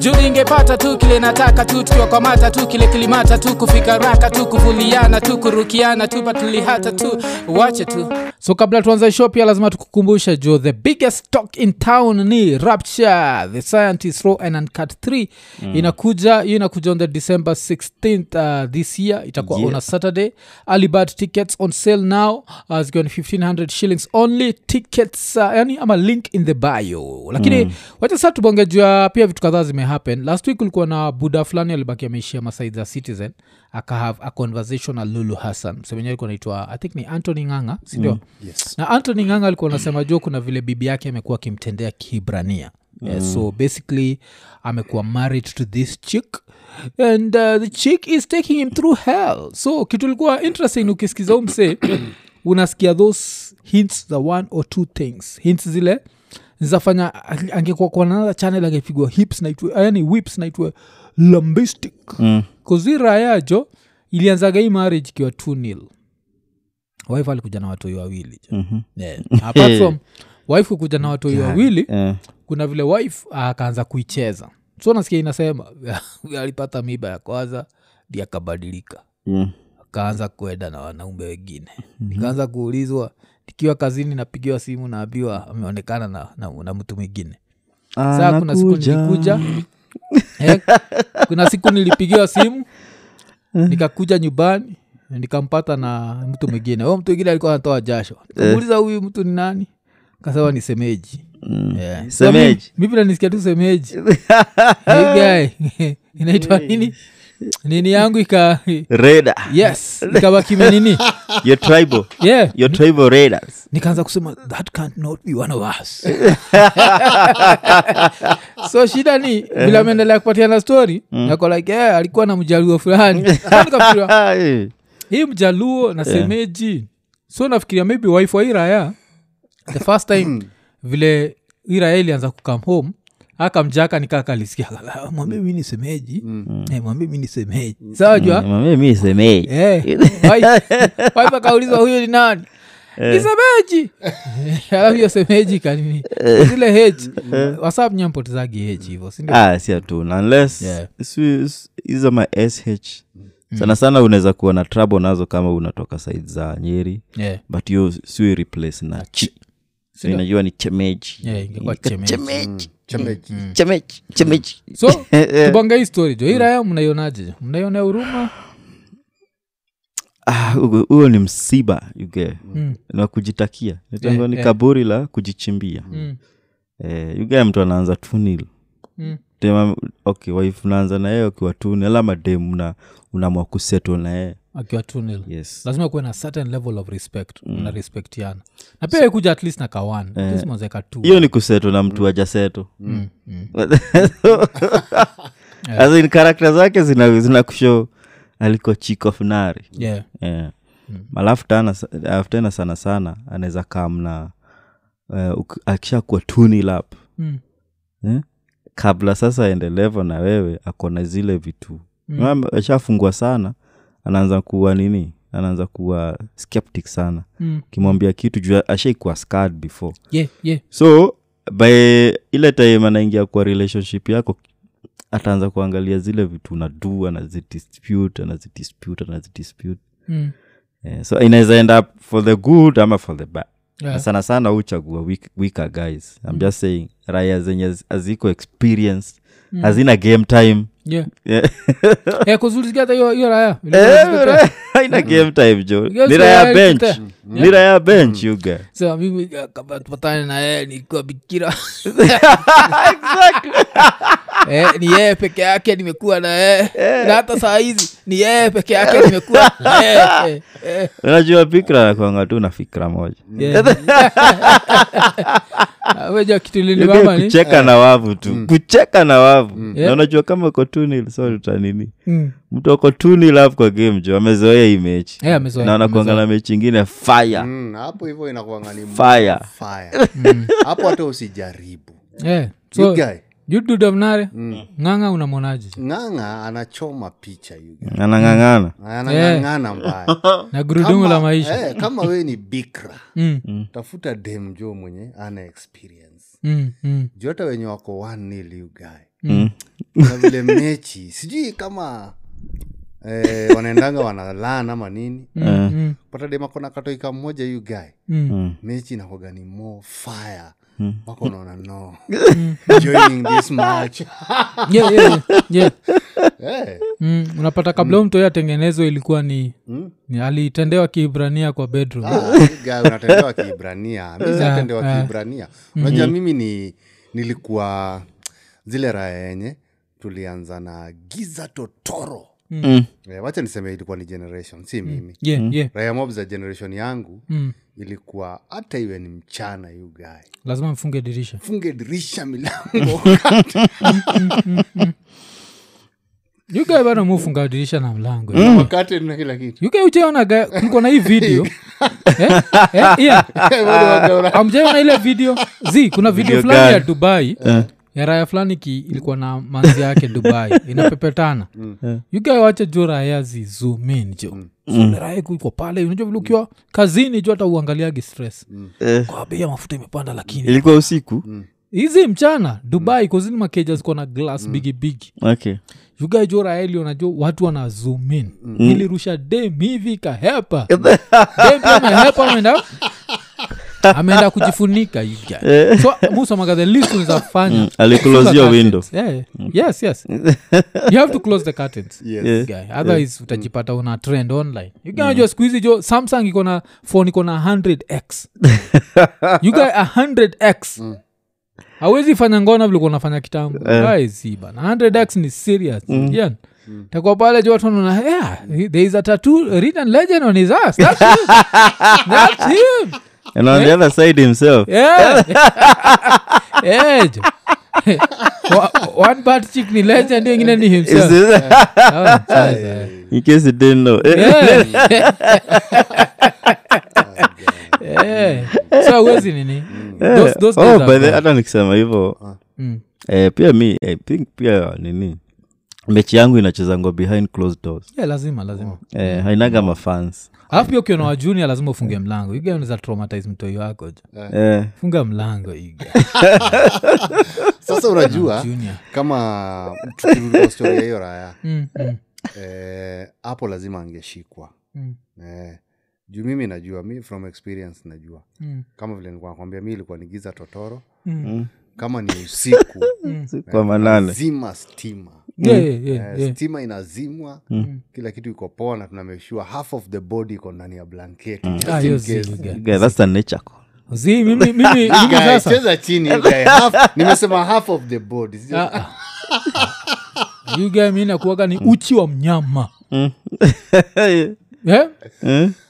juu ingepata tu kile nataka tu tukiwakwamata tu kile kilimata tu kufika raka tu kuvuliana tu kurukiana tu patulihata tu wache tu so kabla tuanze show pia lazima tukukumbusha juu the biggest talk in town ni rapture the scientist raw and uncut 3 mm. inakuja hiyo inakuja on the december 16th uh, this year itakuwa Yeah. on a saturday alibad tickets on sale now uh, zikiwa ni 1500 shillings only tickets uh, yani ama link in the bio lakini mm. wacha saa tubonge juu pia vitu kadhaa zimehappen last week ulikuwa na buda fulani alibaki ameishia masaid za citizen akahave a conversation na lulu hassan. Msemenye alikuwa naitwa i think ni antony nganga sindio mm. yes. Na antony nganga alikuwa anasema jo kuna vile bibi yake amekuwa akimtendea kibrania. Mm. yeah, so basically amekuwa married to this chick and uh, the chick is taking him through hell. So kitu likuwa interesting ukisikiza umse unasikia those hints the one or two things. Hints zile zafanya angekuwa kwa another channel angepigwa hips naitwe yani whips naitwe lambistic Mm. jo ilianzaga hii marriage ikiwa t nil wife alikuja na watoi wawili mm-hmm. yeah. apart from wife kukuja na watoi wawili yeah. kuna vile wife akaanza kuicheza so nasikia inasema alipata miba ya kwanza ndi akabadilika mm. akaanza kuenda na wanaume wengine nikaanza kuulizwa nikiwa kazini napigiwa simu naambiwa ameonekana na, na, na mtu mwingine. Saa kuna siku nilikuja eh, kuna siku nilipigiwa simu nikakuja nyumbani nikampata na mtu mwingine. Huyo mtu mwingine alikuwa anatoa jasho. Nikamuuliza huyu mtu ni nani? Kasema ni semeji. Mm. Yeah. Semeji. So mi- mi pia nisikia tu semeji. Hey inaitwa nini nini yangu ika Reda. yes. Ikabakime nini? Your tribal. yeah. Your tribal raiders. nikaanza kusema that can't not be one of us. So shida ni vile ameendelea kupatiana story nako like yeah, alikuwa na mjaluo fulani. So nikafikiria, hii mjaluo na semeji. So nafikiria maybe wife wa iraya the first time vile iraya ilianza kukam home akamjaka nikakalisikia mwambie mi ni semeji Eh, mwambie mi ni sawajua Mami, mi semei. Eh, huyo ni nani? Isemeji alafu hiyo semeji kanini. Zile heji wasap nyampotezagi heji hivo sindio ah hatuna unless Yeah. ma sh sana sana unaweza kuwa na trouble nazo kama unatoka said za nyeri. Yeah. but hiyo siwe replace na chi. so ni chemeji. Yeah, chemeji, chemeji. chemeji. Chemeji mm. so tubonga hii story jo. Hii raya mnaionaje mnaionea huruma? Ah, huo huo ni msiba uge Mm, na kujitakia. Yeah, ni yeah. kaburi la kujichimbia. Mm, eh, uge mtu anaanza tunil mm. Tema okay wife unaanza na yeye ukiwa tunil ama dem una unamwa kuseto na yeye? Akiwa yes. Lazima kuwe na certain level of respect. Na respectiana. Na pia kuja at least na kawan tismazeka tu hiyo ni kuseto na mtu ajaseto Mm, mm. as karakta zake zina, zina kushow aliko chick of nari. Yeah. Yeah. mm. alafu tena sana sana anaweza kamna uh, akisha kuwa tunilap Mm, eh? Kabla sasa aendelevo na wewe akona zile vitu. Mm. ashafungwa sana anaanza kuwa nini? Anaanza kuwa skeptic sana. Mm. kimwambia kitu juu ashaikuwa scared before. Yeah yeah. So by ile time anaingia kwa relationship yako ataanza kuangalia zile vitu unadu anazidispute anazidispute anazidispute. Mm. yeah, so inaweza end up for the good ama for the bad Yeah. Sana sana uchagua wike guys. I'm just saying raya zenye haziko experience hazina game time. Yeah. Yeah. Eh, kuzulisikia hata hiyo hiyo raya haina game time jo ni raya bench. ni raya bench you so mimi tupatane na yeye nilikuwa bikira eh, ni yeye peke yake nimekuwa na yeye. Na hata saa hizi ni yeye peke yake nimekuwa eh, eh, unajua fikra nakwanga tu na fikra moja. Yeah. Ah, kitu na wavu tu. Kucheka na wavu. Yeah. na unajua kama uko tunil sorry Mm. mtu ako tunil kwa game jo amezoea hii mechi. Yeah, na anakuanga na mechi ingine fire. Mm, hapo hivyo inakuanga ni Fire. fire. hapo hata usijaribu. Yeah. So guy, jududavnare ng'anga unamwonaje ng'ang'a anachoma picha anang'ang'ana. Anang'ang'ana mbaya. Na gurudumu la Kama- maisha. eh, kama we ni bikra mm. tafuta dem jo mwenye ana experience. Mm. Mm. juu wenye wako one nil Mm. kuna vile mechi sijui kama eh, wanaendanga wanalana ama nini. Mm, mm, pata demakona katoika mmoja yu mm. Mm. mechi inakoga ni more fire wako unaona no joining this match Yeah, yeah, yeah. Eh, Mm, unapata kabla mm. mtoi atengenezwa ilikuwa ni, mm. ni alitendewa kiibrania kwa bedroom Ah, unatendewa kiibrania mi Yeah, siatendewa yeah. kiibrania unajua mimi ni nilikuwa zile raya yenye tulianza na giza totoro Mm. yeah, wacha niseme ilikuwa ni generation si mimi yeah, yeah. raya mob za generation yangu Mm. Ilikuwa hata iwe ni mchana you lazima mfunge dirisha. Funge dirisha milango. Yugae bado mufunga dirisha na mlango. Wakati na kila kitu. Yugae ucheona kulikuwa na hii video? Eh? Eh? Ian, amjaiona ile video? Zi kuna video Video fulani ya dubai. Dubai ya raya fulani ki ilikuwa na manzi yake dubai inapepetana. Yugae wache jo raya zizumin jo mm. iko pale unajua vile ukiwa kazini jo hata uangaliagi stress. Eh, kwa bei ya mafuta imepanda lakini. Ilikuwa usiku? Hizi mchana dubai kozini makeja ziko na glass bigi bigi. Okay. Yugae jo raeli unajo watu wana zoom mm. ilirusha dem hivi ikahepa dem pia amehepa ameenda kujifunika so musomaga the least unawezafanya alikulozia window. Yeah. yes yes. You have to close the curtains. Yes. guy otherwise utajipata una trend online. You guy mm. siku hizi jo samsung iko na phone iko na 100x you guy 100x hawezi fanya ngona vile kuwa unafanya kitambo. Guys, bana. 100x ni serious. Yeah. takuwa pale jo watu wanaona yeah, there is a tattoo written legend on his ass. That's him, that's him. And on the other side himself. Yeah. Yeah. One bad chick ni legend ingine ni himself. This- Ah, in case you didn't know. Eh, Yeah. Yeah. so awezi nini? Oh, hata nikisema hivyo eh, pia mi I think pia nini mechi yangu inachezangwa behind closed doors. Yeah, lazima lazima. Eh, hainaga mafans. Alafu pia ukiona wajunia lazima ufunge mlango. Iganza traumatize mtoi wako jo. Eh, funga mlango iga sasa unajua kama tukirudi kwa story ya hiyo raya mm, mm, eh, hapo lazima angeshikwa. Mm, eh, juu mimi najua mi from experience najua. Mm, kama vile nilikuwa nakwambia mi ilikuwa nigiza totoro. Mm. kama ni usiku. Kwa manane. Zima stima Yeah, yeah, yeah, Eh, yeah. stima inazimwa kila kitu iko poa na tunameshua half of the body iko ndani ya blanketi Ah, yeah, that's the nature call. Zi, mimi mimi cheza chini. Half- nimesema half of the body Sio- Ah, ah. Mi nakuaga ni uchi wa mnyama. Eh,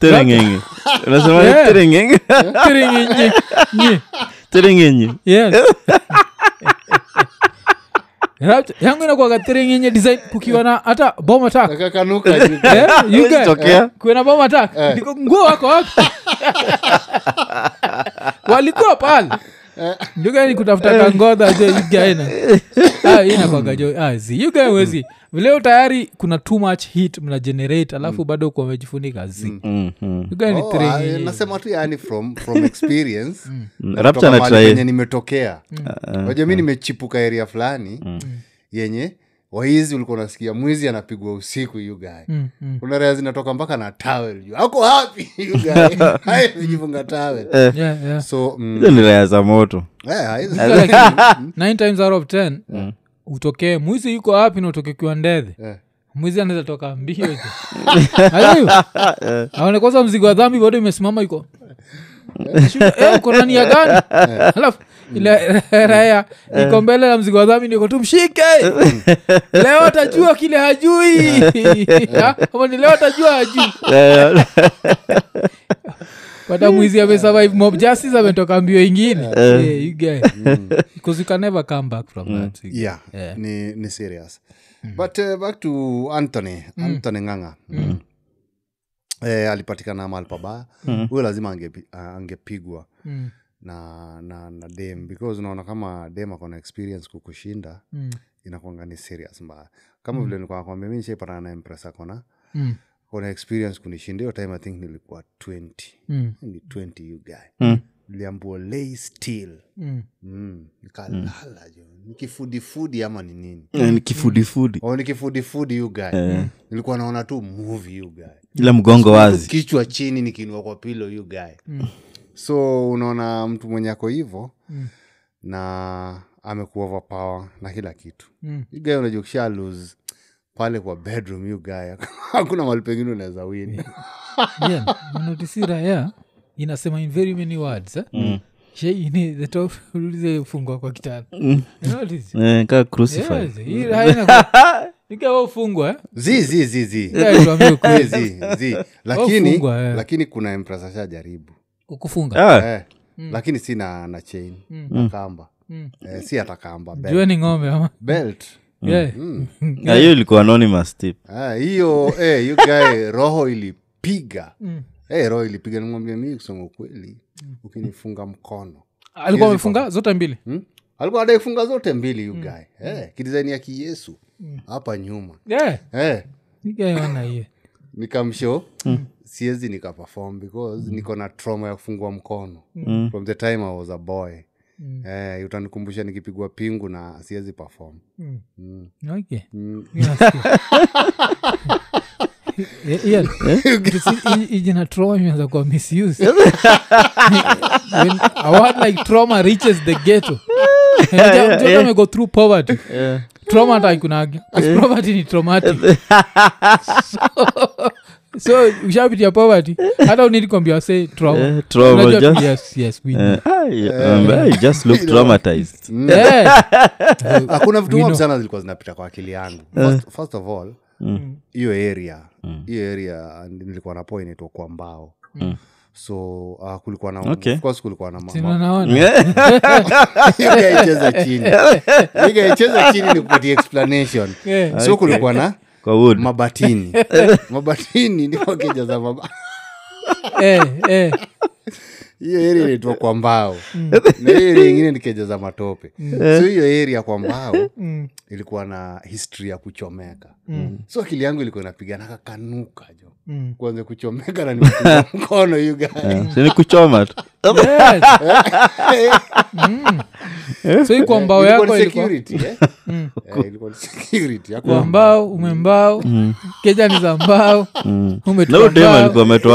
terengenge unasema Yeah. terengenge terengenge Yes. Right? yangu inakuaga terengenye design kukiwa na hata bom attack. Akakanuka juu. Eh, you guy, tokea. kuwe na bom attack. Ndiko nguo wako wapi walikuwa pale ndugaini kutafuta kangodha jo yugaina inakwaga jo ah, yugae wezi vileo tayari kuna too much heat mna generate alafu bado kuwa amejifunika zi. Mm, mm. yugae ni Oh, ah, nasema tu yani from, from experience. Na Rapture kutoka na mahali try- nimetokea. Waja mi nimechipuka eria fulani yenye waizi ulikuwa unasikia mwizi anapigwa usiku yugae Mm, mm. kuna zinatoka mpaka na tawel juu ako hapi you guy? Hayazijifunga tawel Yeah, yeah. so mm, ni raya za moto. Eh, nine times out of ten utokee mwizi yuko hapi na utoke kiwa ndedhe? Yeah mwizi anaweza toka mbio aone kwanza mzigo wa dhambi bado imesimama iko Eh, uko gani? Alafu ile raya iko mbele na mzigo wa dhambi niko tu mshike. Leo atajua kile hajui. Ni leo atajua hajui. Eh, pata mwizi amesurvive mob justice ametoka mbio ingine. Yeah, you guy. because you can never come back from that. Yeah, Yeah. Ni, ni serious. But uh, back to anthony anthony nganga. Eh, alipatikana mahali pabaya. Huyo lazima angepi- ah, angepigwa. Mm, na na na dem. Because unaona kama dem akona experience kukushinda mm, inakwanga ni serious mbaya. Kama vile nilikuwa nakwambia mi nishaipatana na impress akona mm, kona experience kunishinda hiyo time i think nilikuwa 20 mm. ni 20 you guy. Mm. niliambua lay still. Mm. mm. nikalala jo. Nikifudifudi ama ni nini? Yeah, nikifudifudi. Nikifudifudi yu guy. Nilikuwa naona tu movie guy. Ila mgongo wazi. kichwa chini nikiinua kwa pilo yu guy so unaona mtu mwenye ako hivo na amekuova overpower na kila kitu. Mm. guy unajua kisha lose pale kwa bedroom yu guy hakuna mali pengine unaweza wini yeah, inasema in very many words eh? mm. fungwa kwa kitanda Notice? Eh, kaa crucified Yes, hii raya inakuwa- ikawa ufungwa eh? zi zi zi zi. Ikawa tuambie zi ukweli. zi zi. Lakini kuna empress ashajaribu kukufunga? Ah, eh, lakini si na, na chain. Na kamba. Mm. eh, si hata kamba belt, ni ng'ombe ama? Belt. Yeah. ah, hiyo ilikuwa anonymous tip. Ah, hiyo eh, you guy roho ilipiga. Mm. eh, roho ilipiga. Nimwambia mii kusema ukweli ukinifunga mkono. Alikuwa amefunga zote mbili? Hmm? alikuwa adaifunga zote mbili you guy. Eh, kidizaini ya kiyesu hapa nyuma. Yeah. eh, nikamsho hiyo nikamsho nikaperform because mm. niko na trauma ya kufungua mkono. From the time i was a boy. Eh, utanikumbusha nikipigwa pingu na siwezi perform. Mm. mm. okay. Mm. Nasikia. Eh, Ian, si- hii- hii jina trauma imeanza kuwa misuse. When a word like trauma reaches the ghetto. Go through poverty. Trauma hata ikunaga poverty ni traumatic. So, so ushapitia poverty? Hata unilikwambia wase trauma. Eh, trauma, Unajua tu, just- yes, yes, we know. Eh, ah, yeah, um, I just look traumatized. Hakuna vitu mob sana zilikuwa zinapita kwa akili yangu. First, first of all hiyo area. Hiyo area nilikuwa na inaitwa kwa mbao. So uh, kulikuwa na Okay. of course kulikuwa na Si unaona? Chini. Chini ni explanation. Yeah. so kulikuwa na kwa wood. Mabatini. Mabatini ndio keja za maba Eh, eh. Hiyo area inaitwa kwa mbao. Na hiyo area ingine ni keja za matope. So hiyo area kwa mbao Mm. ilikuwa na history ya kuchomeka. So akili yangu ilikuwa inapigana kakanuka jo. Mm. kuanza kuchomeka na nimepiga mkono you guy. kuchoma tu. Yes. Mm. kwa mbao Ilikuwa yako ni ilikuwa security, eh? Eh, ilikuwa ni security. Hakuwa kwa mbao umembao keja ni za mbao.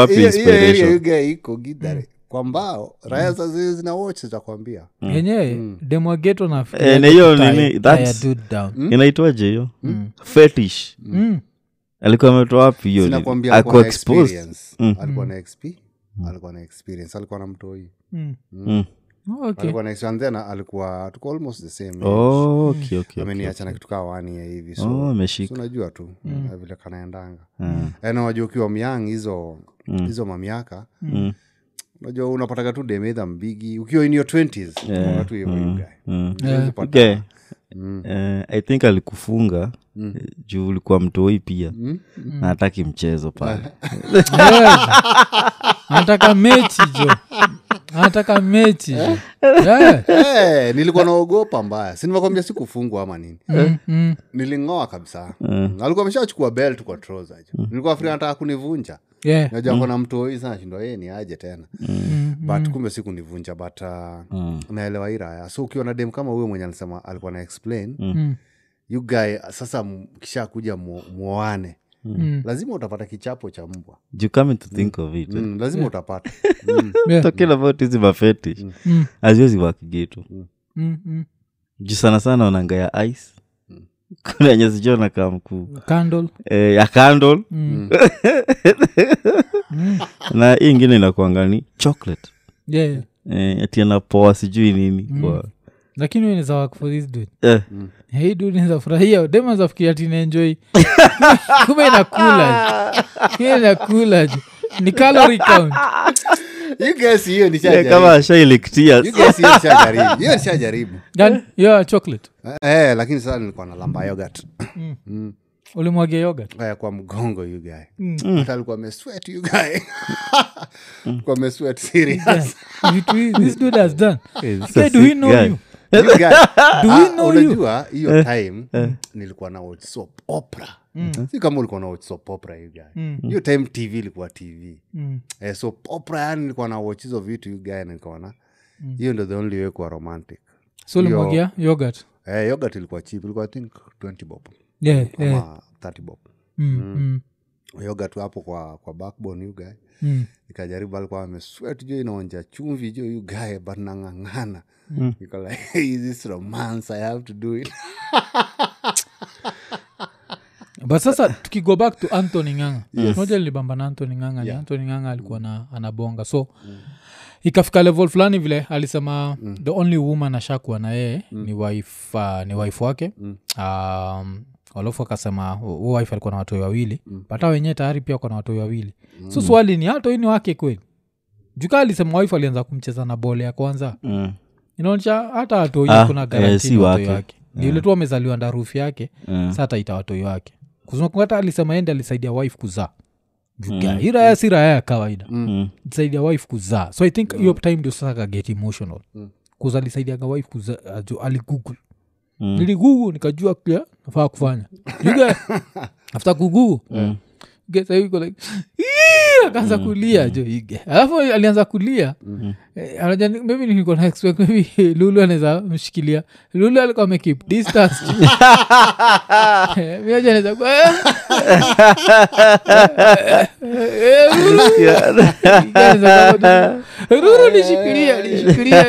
Hiyo- hiyo guy iko gidare kwa mbao raya za zile zina watch zitakwambia. Yenyewe demwageto Eh, na hiyo nini, that's- nafikiriadown fetish. Alikuwa ametoa wapi hiyo alikuwa na experience. Mm. alikuwa na xp alikuwa na experience. Alikuwa na mtoi Mm. alikuwa na and then alikuwa tuko almost the same age. Oh, okay, okay, okay. kitu kaa wania hivi. So Oh, so unajua tu mm. vile kanaendanga. Mm. mm. ukiwa myang hizo hizo mamiaka Mm. Unajua unapataga tu demedha mbigi ukiwa in your 20s unaona tu you. Mm. yeah. Okay. Mm. uh, i think alikufunga mm. juu ulikuwa mtoi pia. Na hataki mchezo pale. Anataka mechi jo anataka mechi. Jo Yeah. hey, nilikuwa naogopa mbaya. Sinimakwambia sikufungwa ama nini? Mm, mm. niling'oa kabisa. Alikuwa ameshachukua belt kwa troza jo nilikuwa fri anataka kunivunja Yeah. najua kona mtu sana shindwa yeye ni aje tena. Mm, but kumbe sikunivunja but uh, naelewa hii raya so ukiwa na dem kama huyo mwenye alisema alikuwa na explain mm, you guy sasa kisha kuja mwoane mm. lazima utapata kichapo cha mbwa. You coming to think of it. Eh. mm, lazima utapata. Mm. Yeah. talking about hizi mafetish Mm, mm, mm. juu sana sana wananga ya ice kuna Candle. eh, ya candle. Mm. na hii ingine inakuangani chocolate. Yeah, yeah. eh, ati anapoa sijui nini kwa. Lakini weneza work for this dude. Mm. hii dude inaweza furahia demaza fikiria tinaenjoi kumbe inakula. Inakula. Ni calorie count you guys hiyo eh, nishajaribu kama ashailiktia You guys hiyo nishajaribu hiyo nishajaribu gani hiyo chocolate. Eh, lakini sasa nilikuwa na lamba yogurt. Ulimwagia yogurt? Eh, kwa mgongo you guy. Hata alikuwa amesweat you guy. Alikuwa amesweat serious. Vitu this dude has done. Eh, this Guy, a do we know guy. you? You guy- Do we Ah, you? unajua hiyo time nilikuwa na soap opera si kama ulikuwa na you guy. Hiyo time tv ilikuwa tv Mm. eh, so popra yani nilikuwa na watch hizo vitu hiyo guy na nikaona hiyo ndo the only way kuwa romantic. So limwagia yogurt? Eh, yogurt ilikuwa chip ilikuwa i think 20 bob. Yeah, yeah. 30 bob. Mm, mm, yogurt hapo kwa kwa backbone yu gae mm. nikajaribu alikuwa ameswet jo inaonja chumvi jo yu gae but nang'ang'ana. Niko like hey, this romance i have to do it but sasa tukigo back to anthony nganga. Moja lilibamba na anthony nganga yeah. anthony nganga alikuwa na anabonga. So ikafika level fulani vile alisema the only woman ashakuwa na yeye ni wife uh, ni wife wake. Um, alafu akasema huo wife alikuwa na watoi wawili. Mm. bata wenyewe tayari pia na watoi wawili. So swali ni hatoi ni wake kweli? Juka alisema wife alianza kumcheza na bole ya kwanza. Mm. inaonyesha hata watoi Ah, kuna eh, si wake. wake. Ni ule tu amezaliwa ndarufu yake yeah. sa ataita watoi wake hata alisema ende alisaidia wife kuzaa. Juga, hii si raya ya kawaida. Mm. saidia wife kuzaa. So i think hiyo time ndio sasa kaget emotional. Kuza alisaidiaga wife kuzaa aju- aligoogle. Mm. niligoogle nikajua clear nafaa kufanya. Yuga, after kugugu Ge- sasa like akaanza kulia jo ige alafu alianza kulia. Eh, anajua ni- maybe na expect maybe lulu anaweza mshikilia. Lulu alikuwa amekip distance. Eh, anaweza eh, eh, eh, nishikilia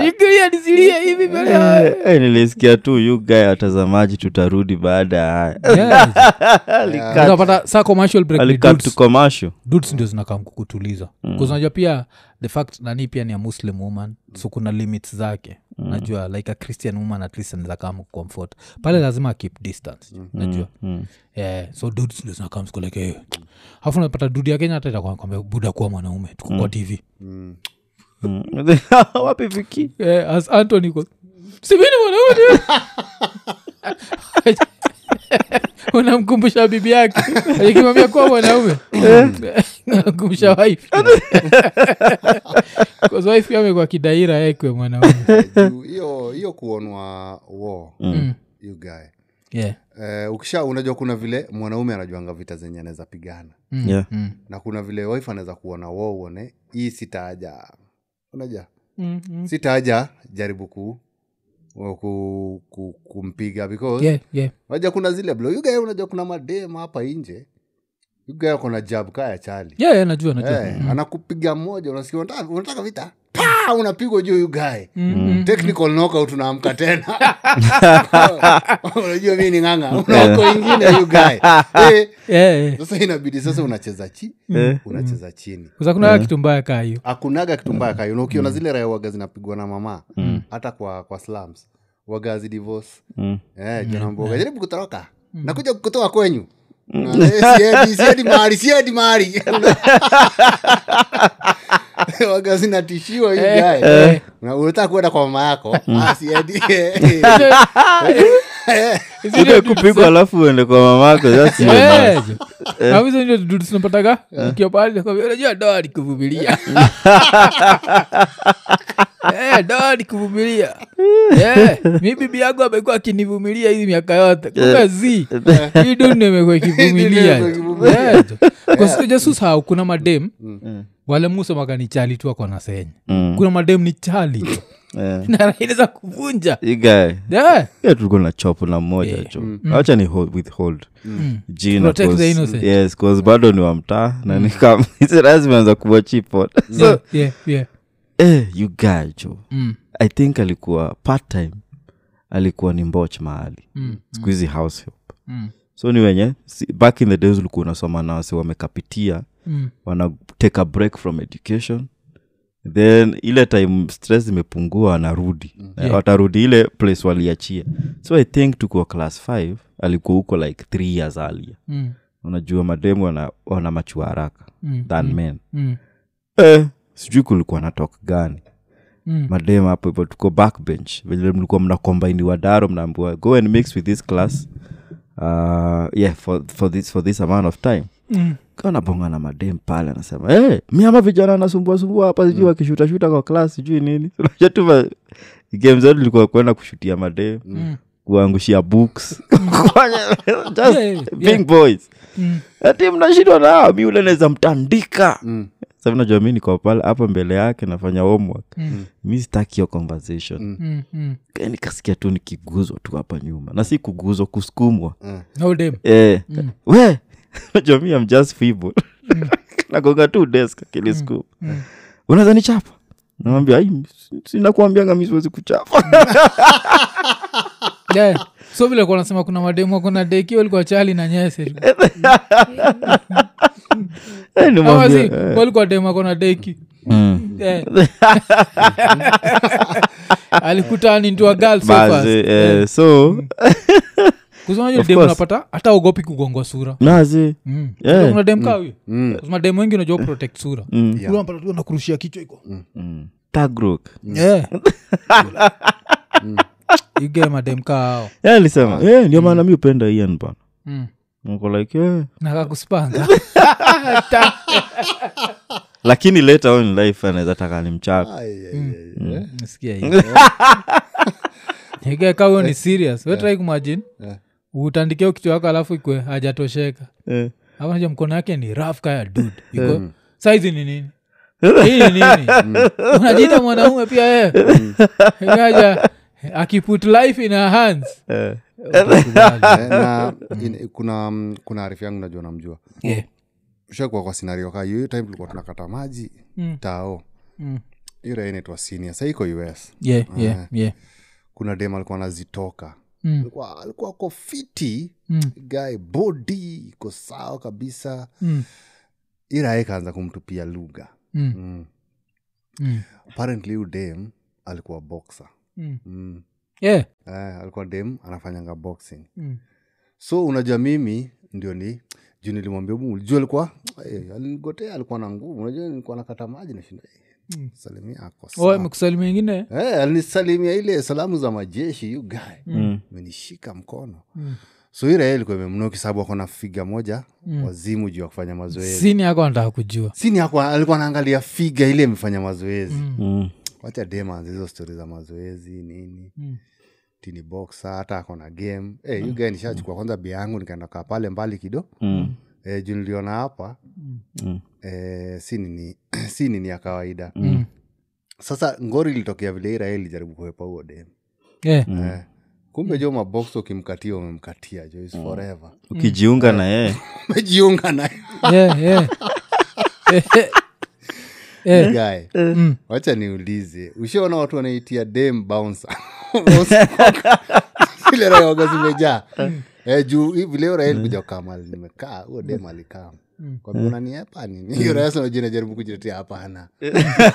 nishikilia nisilie hivi Eh, eh, nilisikia tu yu guy watazamaji tutarudi baada ya haya. Saa commercial break ni alikat dudes. commercial dudes ndio zinakam kukutuliza mm. unajua pia the fact nani pia ni a muslim woman so kuna limits zake mm. najua like a christian woman at least anaweza kama comfort pale lazima keep distance mm. najua Mm. yeah, so dudes ndio zinakam siku like hey. afu napata dudi ya kenya hata itakwambia buda kuwa mwanaume tuko kwa tv Mm. wapi viki yeah, as antony ko simini mwanaume unamkumbusha bibi yake? Ikimwambia kuwa mwanaume? Namkumbusha wife. Wife kidaira yekwe mwanaume. Hiyo hiyo kuonwa war you guy. Yeah. Uh, ukisha unajua kuna vile mwanaume anajuanga vita zenye anaweza pigana. Mm, Yeah. mm, na kuna vile wife anaweza kuona wo uone hii sitaaja. Unaja mm-hmm. sitaaja jaribu ku, ku, ku, kumpiga because Yeah, yeah. unajua kuna zile blo yugae unajua kuna madem hapa nje yugae kona jab kaya chali Yeah, yeah, najua najua. Eh, anakupiga moja unasikia unataka, unataka vita? Pa unapigwa juu yugae. Technical knockout unaamka tena. Unajua mi ni ng'anga. Unako ingine yugae. Eh, Yeah, yeah. sasa inabidi sasa unacheza chi unacheza chini. Kusa kuna kitu mbaya kaa hiyo. Akunaga kitu mbaya kayo na ukiona zile raya waga zinapigwa na mama hata kwa kwa slums. Wagazi divorce. Mm. eh, jonamboga jaribu kutoroka. Nakuja kutoa kwenyu Na, eh, zinatishiwa hii Eh, eh. Unataka kuenda kwa mama yako? Ah, kupigwa alafu uende kwa mamako ndio dudu tunapataga? Ukiwa pale unajua doa ni Eh, doa Eh, mi bibi yangu amekuwa akinivumilia hizi miaka yote. Kumbe zi hii dunia imekuwa ikivumilia Eh, kuna madem wale ni tu ako na senya. Mm. kuna madem ni chali tu Eh, kuvunja. Yeah, tulikuwa na chopo na moja cho acha ni hold, withhold jina Protect the cause- innocent. yes cause bado ni wamtaa na nikam zimeanza kuwa chipot so yeah, yeah, yeah. eh, you guy jo Mm, i think alikuwa part time alikuwa ni mboch mahali. Mm, siku hizi house help. Mm, so ni wenye si, back in the days ulikuwa unasoma nawasi wamekapitia mm. wana take a break from education then ile time stress imepungua wanarudi Yeah. watarudi ile place waliachia. So i think tukuwa class 5 alikuwa huko like three years alia Mm, unajua mademu wana, wana machua haraka mm, than mm, men. Mm, eh, sijui kulikuwa na tok gani. Mm. madem hapo hivo tuko backbench. Vile mlikuwa mna combine wadaro mnaambiwa go and mix with this class uh, yeah for, for, this, for this amount of time. Mm. Kanabonga na madem pale anasema hey, miama vijana anasumbuasumbua hapa sijui wakishutashuta kwa klas sijui nini. Unajatuma tu ma- game zetu ilikuwa kwenda kushutia madem Mm. kuangushia books. Just Yeah, yeah, boys. Mm. ati mnashindwa nao mi ule naweza mtandika. Mm. najua mi niko pale hapa mbele yake nafanya homework. Mm. mi sitaki hiyo conversation. Mm, mm. Nikasikia tu nikiguzwa tu hapa nyuma. Na si kuguzwa kusukumwa. No eh, mm. we najua mi am just feeble. Nagonga tu desk akiliskum Mm. unaweza nichapa namwambia sinakuambianga mi siwezi kuchapa. Yeah. so vile kuwa nasema kuna mademu kuna deki walikuwa chali na nyese. Eh, walikuwa demu akona deki. Mm. Alikutani into a girl so Basi, fast. so Of unapata hata ogopi kugongwa sura. Nazi Mm. Yeah. kuna dem kaa huyo? Mm. dem wengi unajua protect sura. Mm. Yeah. Unapata tu kichwa iko. Mm. tagrok Yeah. ige madem kaa hao. Yeah, alisema eh, ndio maana mi upenda ian bana. Mm. niko like eh. nakakuspanga lakini later on life anaweza taka ni mchapa Ai, ai, ai, ai. sikia hiyo. Huyo ni serious. Wetrai kumajini Yeah. Utandikeo kitu yako alafu ikwe hajatosheka. Eh. aja mkono yake ni raf kaya dud iko saizi ni nini? Hii ni nini? Unajiita mwanaume pia e aja akiput life in her hands. Eh. Eh, na in, kuna mm, kuna arifu yangu najua namjua. Yeah. ushakuwa kwa sinario kaa hiyo time tulikuwa tunakata maji Mm. tao. Mm. inaitwa senior sa iko us Yeah, yeah, yeah. kuna dem alikuwa anazitoka Mm. alikuwa alikuwa ko fiti Mm. guy body iko sawa kabisa Mm. iraha ikaanza kumtupia lugha Mm. mm. Mm. apparently huyu dem alikuwa boxer Mm. mm. Yeah. eh, alikuwa dem anafanyanga boxing Mm. so unajua mimi ndio ni juu nilimwambia juu alikuwa eh, alinigotea alikuwa na nguvu unajua nilikuwa nakata maji nashinda eh, salimia ako Oh, amekusalimia ingine hey, alinisalimia ile salamu za majeshi yu guy Mm. menishika mkono Mm. so ira ilikuwa imemnoki sababu akona figa moja wazimu juu ya kufanya mazoezi sini yako anataka kujua sini yako alikuwa anaangalia figa ile imefanya mazoezi Mm. Mm. wacha demans hizo stori za mazoezi nini Mm. tini boxa hata akona game hey, mm. ugae nishachukua kwanza bia yangu nikaenda kaa pale mbali kido Mm. Eh, juu niliona hapa Mm. e, si nini si nini ya kawaida. Mm. sasa ngori ilitokea vile ira ilijaribu kuhepa huo dem Yeah. eh, kumbe jo mabox ukimkatia umemkatia jo is forever. Ukijiunga na yeye. Umejiunga naye Yeah, yeah. Eh, gae mm. wacha niulize ushaona watu wanaitia dem bouncer? Ile rayoga zimejaa eh, juu hii vile hiyo rael kuja kamali nimekaa huo dem alikaa. Kwambia unaniepa nini hiyo raya najua najaribu kujitetea hapana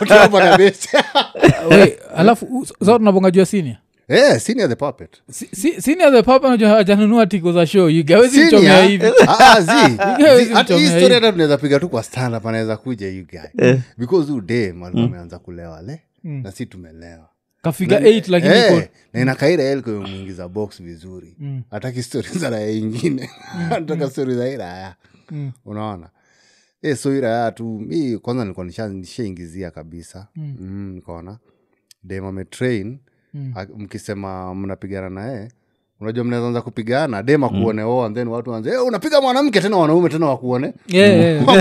utapata best Wait, alafu sa tunabonga jua sinia eh senior the puppet. Sinia the papa najua tiko za show igawezi Senior? mchomea hivi. Ah, ah, zi. Zi, hata hii mchomea story hata tunaweza piga tu kwa stand up anaweza kuja you guy because huu dem alikuwa ameanza kulewa le na si tumelewa kafiga 8 lakini Eh, na box vizuri Mm. ataki stori za raya ingine anataka stori za iraya Mm. unaona e, so iraya tu mi kwanza nilikuwa nisha- nishaingizia kabisa mm. nikaona dem ametrain Mm. a- mkisema mnapigana naye unajua mnawezaanza kupigana dem akuone mm. and then watu anze hey, unapiga mwanamke tena wanaume tena wakuone Yeah, yeah.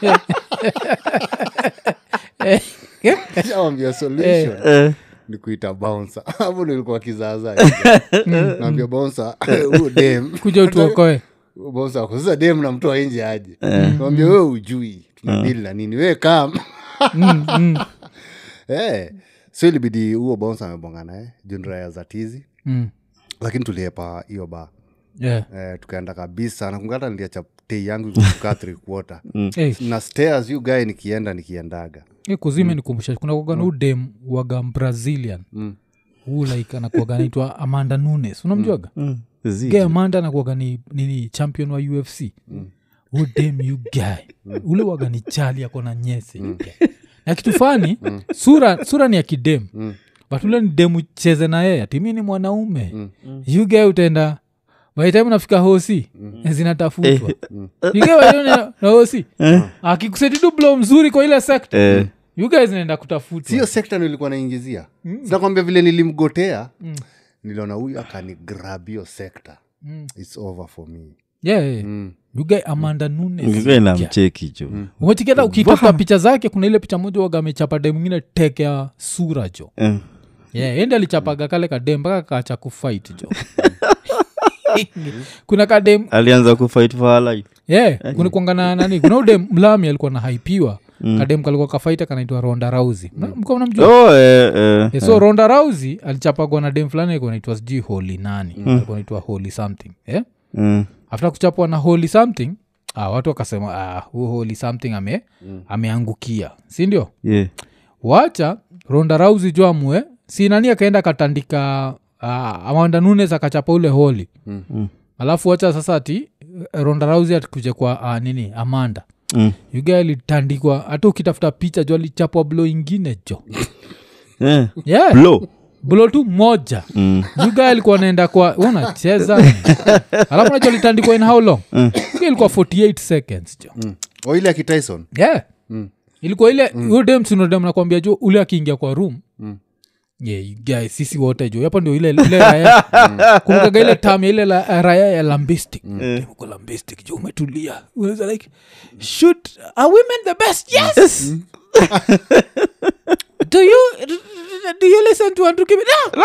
Eh, eh, shawambia solution. Eh. ni kuita bouncer. Hapo nilikuwa kizaza naambia bouncer huyo dem. Kuja utuokoe. Bouncer ako sasa dem namtoa nje aje? Naambia wewe ujui tunadili na nini? Wewe kam Mm, mm, eh. So ilibidi huo bouncer amebonga naye junraya za tizi mm. lakini tuliepa hiyo ba Yeah. eh, tukaenda kabisa. Nakungata niliacha tei yangu kukaa three quarter Eh, na stairs you guy nikienda nikiendaga hii mm. nikumbusha kuna kuaga na udem waga brazilian. Mm. huu like anakuaga naitwa amanda nunes. Unamjuaga? Mm. mm. ge amanda anakuaga ni nini champion wa ufc mm. dem you guy? Ule waga ni chali ako na nyese. Mm. na kitu fani sura sura ni ya kidem. Mm. batule ni demu cheze na yeye atimi ni mwanaume. Mm. guy utaenda by the time unafika mm. zinatafutwa. Na hosi akikusetidu blo mzuri kwa ile sekta Eh, you guys naenda kutafuta sio sekta nilikuwa naingizia. Sinakwambia vile nilimgotea. Niliona huyu akanigrab hiyo sekta. Its over for me. Yeah, yeah. jo. Umetiketa ukitafuta picha zake kuna ile picha moja waga amechapa dem mwingine tekea sura jo. Eh, yeah, ende alichapaga kale kadem mpaka kaacha kufight jo. Kuna kadem alianza kufight for her life. Yeah, kuna kuangana nani kuna ude mlami alikuwa na haipiwa kadem kalikuwa kafaita kanaitwa ronda rausi mko mnamjua? Oh, eh, eh, Eh, so ronda rausi alichapagwa na dem fulani alikuwa naitwa sijui holi nani. Alikuwa naitwa holi something yeah? mm, after kuchapwa na holi something ah, watu wakasema ah, huu holi something ame ameangukia. Si ndio? Yeah. wacha ronda rausi jo amue si nani akaenda akatandika ah, amanda nunes akachapa ule holi Mm. alafu wacha sasa ati ronda rausi atikuja kwa uh, nini amanda Mm. yuga alitandikwa hata ukitafuta picha jo alichapwa blo ingine jo yeah. yeah. blow. blo tu moja Mm, yuga alikuwa naenda kwa unacheza alafu nacho litandikwa in how long uga ilikuwa 48 seconds jo mm. o ile yeah Mm. ilikuwa ile mm. udemsinodem nakwambia jo ule akiingia kwa room Mm. Yeah, sisi wote jo hapo ndio ile ile raya kumkaga ile tam ya ile la, raya ya lambistic. Uko lambistic jo umetulia? Unaweza like should are women the best? Yes! Do you do you listen to Andrew Kibe? No.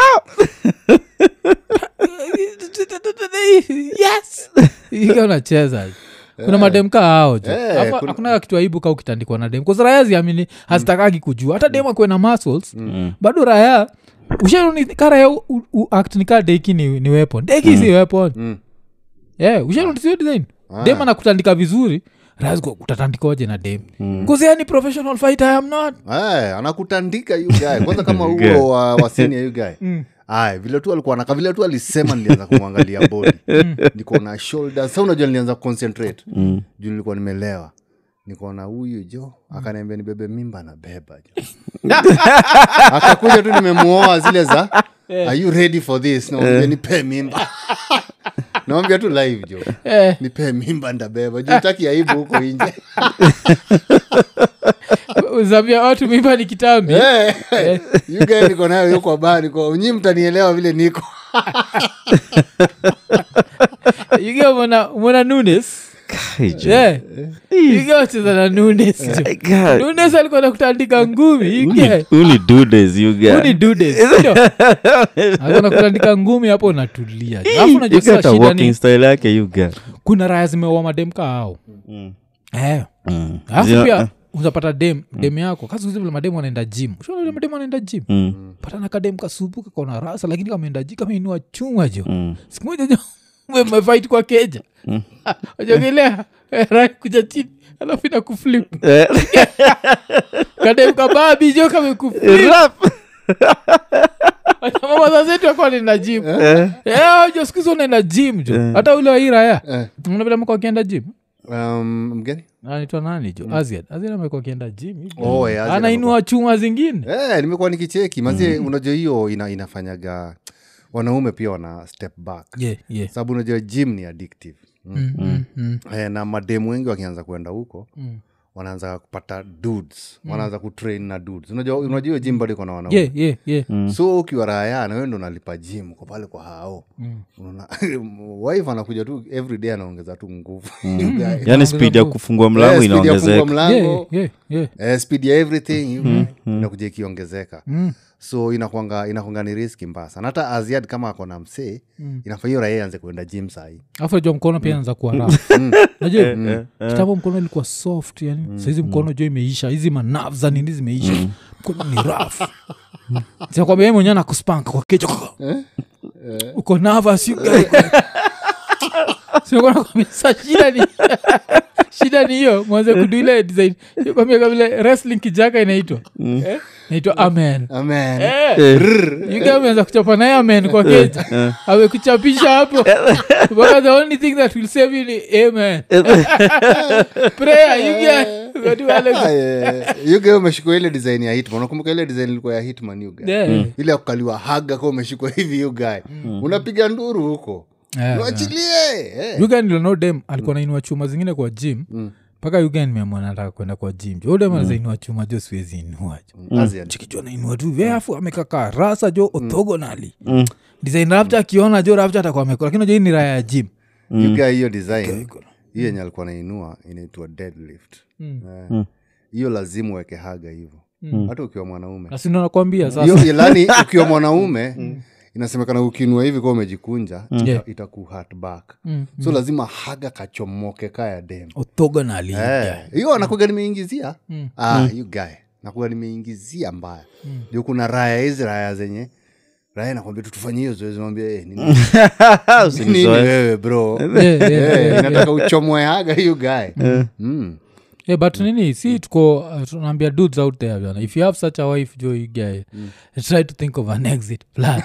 yes! Ika unacheza kuna mademka ao jo Eh, Hapa kuna- kitu aibu ka ukitandikwa na dem kause raya ziamini hazitakagi kujua. Hata dem akuwe na muscles bado raya ushakaraya ka raya u- u- u- act deki ni, ni weapon. Deki si weapon. Mm. yeah, ushaoni design. Ah. dem anakutandika vizuri utatandikoje na dem mm. yani professional fighter I am not. Hey, anakutandika yu guy. Kwanza kama huo wa, wa senior yu guy aya vile tu alikuwa naka vile tu alisema nilianza kumwangalia bodi niko na shoulder. Sa unajua nilianza concentrate. Juu nilikuwa nimelewa. Nikaona huyu jo akaniambia nibebe mimba na beba jo. Akakuja tu nimemuoa zile za are you ready for this? Naambia nipe mimba naambia tu live jo eh, nipee mimba ndabeba. Jutaki aibu huko inje zambia watu mimba ni kitambi. Eh, you guy niko nayo yuko kwa ko nyi mtanielewa vile niko. Mwana nunes Yeah. na nunes alikuwa nakutandika dudes? Alikuwa nakutandika ngumi hapo unatulia. Alafu yake kuna raya ao eh. Mm. alafu pia uzapata dem dem yako. Kazi mademu anaenda jim Ushaona mademu anaenda jim Mm, patana kadem kasupu kakona rasa lakini kameenda ji kameinua chuma jo mm. siku moja jo mefait kwa keja ajogelea rai kuja chini alafu ina kuflip Eh, kadem jo kamekuflip mamazazetu mama akuwa nenda jim jo skuzi unaenda jim jo. Hata ule wairaya Eh. mko akienda jim um, mgeni? Anaitwa nani jo? Aziad. Aziad amekuwa akienda jim. Oh, eh, anainua chuma zingine. Eh, nimekuwa nikicheki. Mazie unajua hiyo ina, inafanyaga wanaume pia wana step back. Yeah, yeah. sababu unajua gym ni addictive mm. Mm, mm, mm, eh, na mademu wengi wakianza kuenda huko mm. wanaanza kupata dudes. Wanaanza kutrain na dudes. Unajua unajua hiyo gym bado iko na wanaume. Yeah, yeah, yeah. so ukiwa raya na wewe ndo unalipa jim kwa pale kwa hao. Mm. wife anakuja tu every day anaongeza tu nguvu. Mm. yani speed ya kufungua Eh, mlango yeah, ya kufungua inaongezeka mlango. Yeah, yeah, yeah. Uh, speed ya everything mm. inakuja ikiongezeka so inakwanga inakwanga ni riski mbaya sana. Hata aziad kama ako na msee inafaa hiyo raia anze kuenda jim sahii afu najua mkono pia anza kuwa raf najua kitambo mkono ilikuwa soft yani. Sahizi mkono jo imeisha hizi manav za nini zimeisha. Mkono ni raf sinakwambia ye mwenyewe nakuspanka kwa kichwa. Uko navas sinakwambia shida ni shida ni hiyo mwanze kuduile design. Kwambia kavile wrestling kijaka inaitwa. Eh? inaitwa amen. Amen. Yuga ameanza kuchapa naye amen kwa keja amekuchapisha hapo. Mpaka the only thing that will save you ni amen. Prayer yuga Watu umeshikwa ile design ya hitman. Unakumbuka ile design ilikuwa ya hitman yuga Yeah. ile ya kukaliwa haga ka umeshikwa hivi yugae unapiga nduru huko Yeah, niwachilie eh. Yugen dem alikuwa nainua chuma zingine kwa gym. Mm. mpaka yugen meamua nataka kwenda kwa gym. Jo dem anazainua chuma jo siwezi inua mm. Kazi chikijo nainua tu veafu amekaka rasa jo orthogonally. Mm. design rafta akiona jo rafta atakuwa amekula lakini jo hii ni raya ya gym. Mm. uga hiyo design hiyo yenye alikuwa nainua inaitwa deadlift. Mm. Eh, hiyo lazima uweke haga hivo. Hata ukiwa mwanaume. Na nakwambia sasa? Ilani ukiwa mwanaume inasemekana ukinua hivi kwa umejikuja Yeah. itaku back. Mm, so lazima haga kachomoke kaya dem Eh, hiyo nakuga nimeingizia. Ah, you guy. Nakuga nimeingizia mbaya. Ndio kuna raya hizi raya zenye. Raya nakwambia tutufanye hiyo zoezi mwambia eh, nini? Wewe bro? Yeah, yeah, Eh, yeah. inataka uchomoe haga hiyo guy. Mm. Yeah, but nini si tuko uh, tunaambia dudes out there bana if you have such a wife jo you guy try to think of an exit plan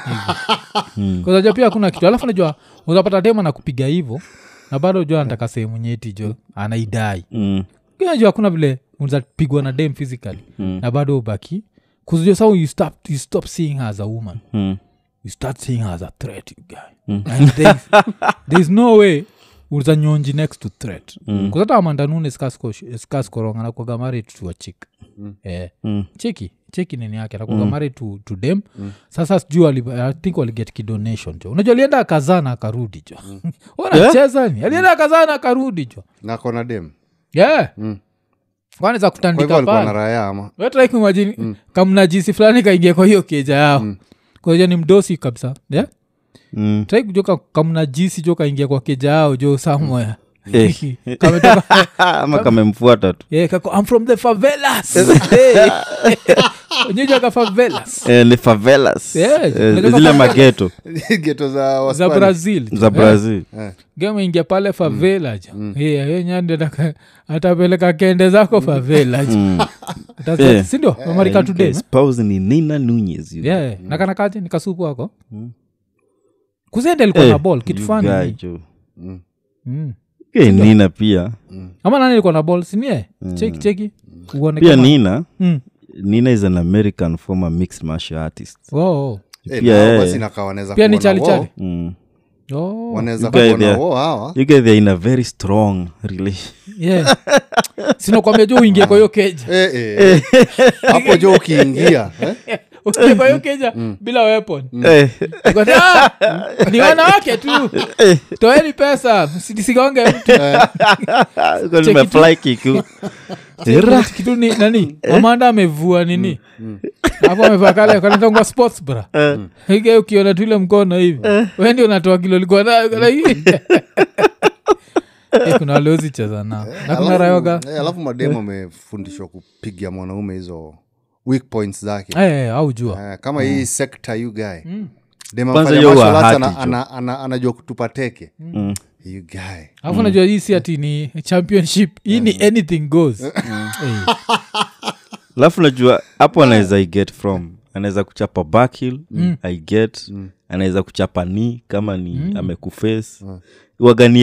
kazaja pia hakuna kitu. Alafu najua utapata tema na kupiga hivo na bado jo anataka sehemu nyeti jo anaidai. Mm. najua hakuna vile unazapigwa na dem physically na bado ubaki. Kuzujua sa you stop, you stop seeing her as a woman. Mm. you start seeing her as a threat you guy. And there's, there's no way uza nyonji next to threat. Mm. kuzata amandanune skaskoronga nakwaga mari tuwa chik eh. Mm. cheki. Cheki nini yake? Nakwaga mari to, to dem sasa sijuu i think waliget kidonation jo. Unajua alienda akazana akarudi jo. Unacheza ni alienda akazana akarudi jo. Nakona dem yeah. Mm. kwani za kutandika mm. kamnajisi fulani kaingia kwa hiyo keja yao. Mm. kwaja ni mdosi kabisa yeah? Mm. trai kujoka kamnajisi jo kaingia kwa keja jo somewhere mm. ama kamemfuata tu. I'm from the favelas. Hey. favelas. Eh, ni favelas. Yeah, eh, zile mageto. Geto za za brazil. Za brazil. Gemeingia pale favela jo yeah, yo nyandi atapeleka kende zako favela Mm. That's Yeah. what- sindio amerika Eh, today spouse ni nina nunyes you yeah, nakanakaje nikasupu wako kuzende alikuwa Eh, na ball kitu fani. Mm. Eh, nina pia ama nani alikuwa na ball sinie cheki cheki uone pia kama- nina Mm. nina is an american former mixed martial artist Oh, oh. Eh, Pia, hey. eh. pia ni chali chali mm. Oh, wanaweza You guys kuona there. wo hawa you guys are in a very strong relation yeah. sinakwambia jo uingie kwa hiyo keja Eh, hapo jo ukiingia eh? kwa hiyo keja bila weapon. Eh, Ukwambia, "Ah, ni wanawake tu. Toeni pesa msisigonge mtu. Uko nimefly kick. Tu. Ra. kitu ni nani? Amanda amevua nini? Hapo amevaa kale kanatangwa sports bra. Ige ukiona tuile mkono hivi. Wendi unatoa kilo likuwa nayo Eh, kuna waliozicheza nao. Na kuna rayoga. eh, alafu mademu amefundishwa kupiga mwanaume hizo weak points zake. Eh, au jua. Eh, kama hii sekta you guy. Ana- anajua kutupa teke. You guy. Alafu najua hii si ati ni championship. Hii ni anything goes. Eh, alafu najua hapo anaweza iget from anaweza kuchapa backhill i get. Anaweza kuchapa ni kama ni amekuface. Mm.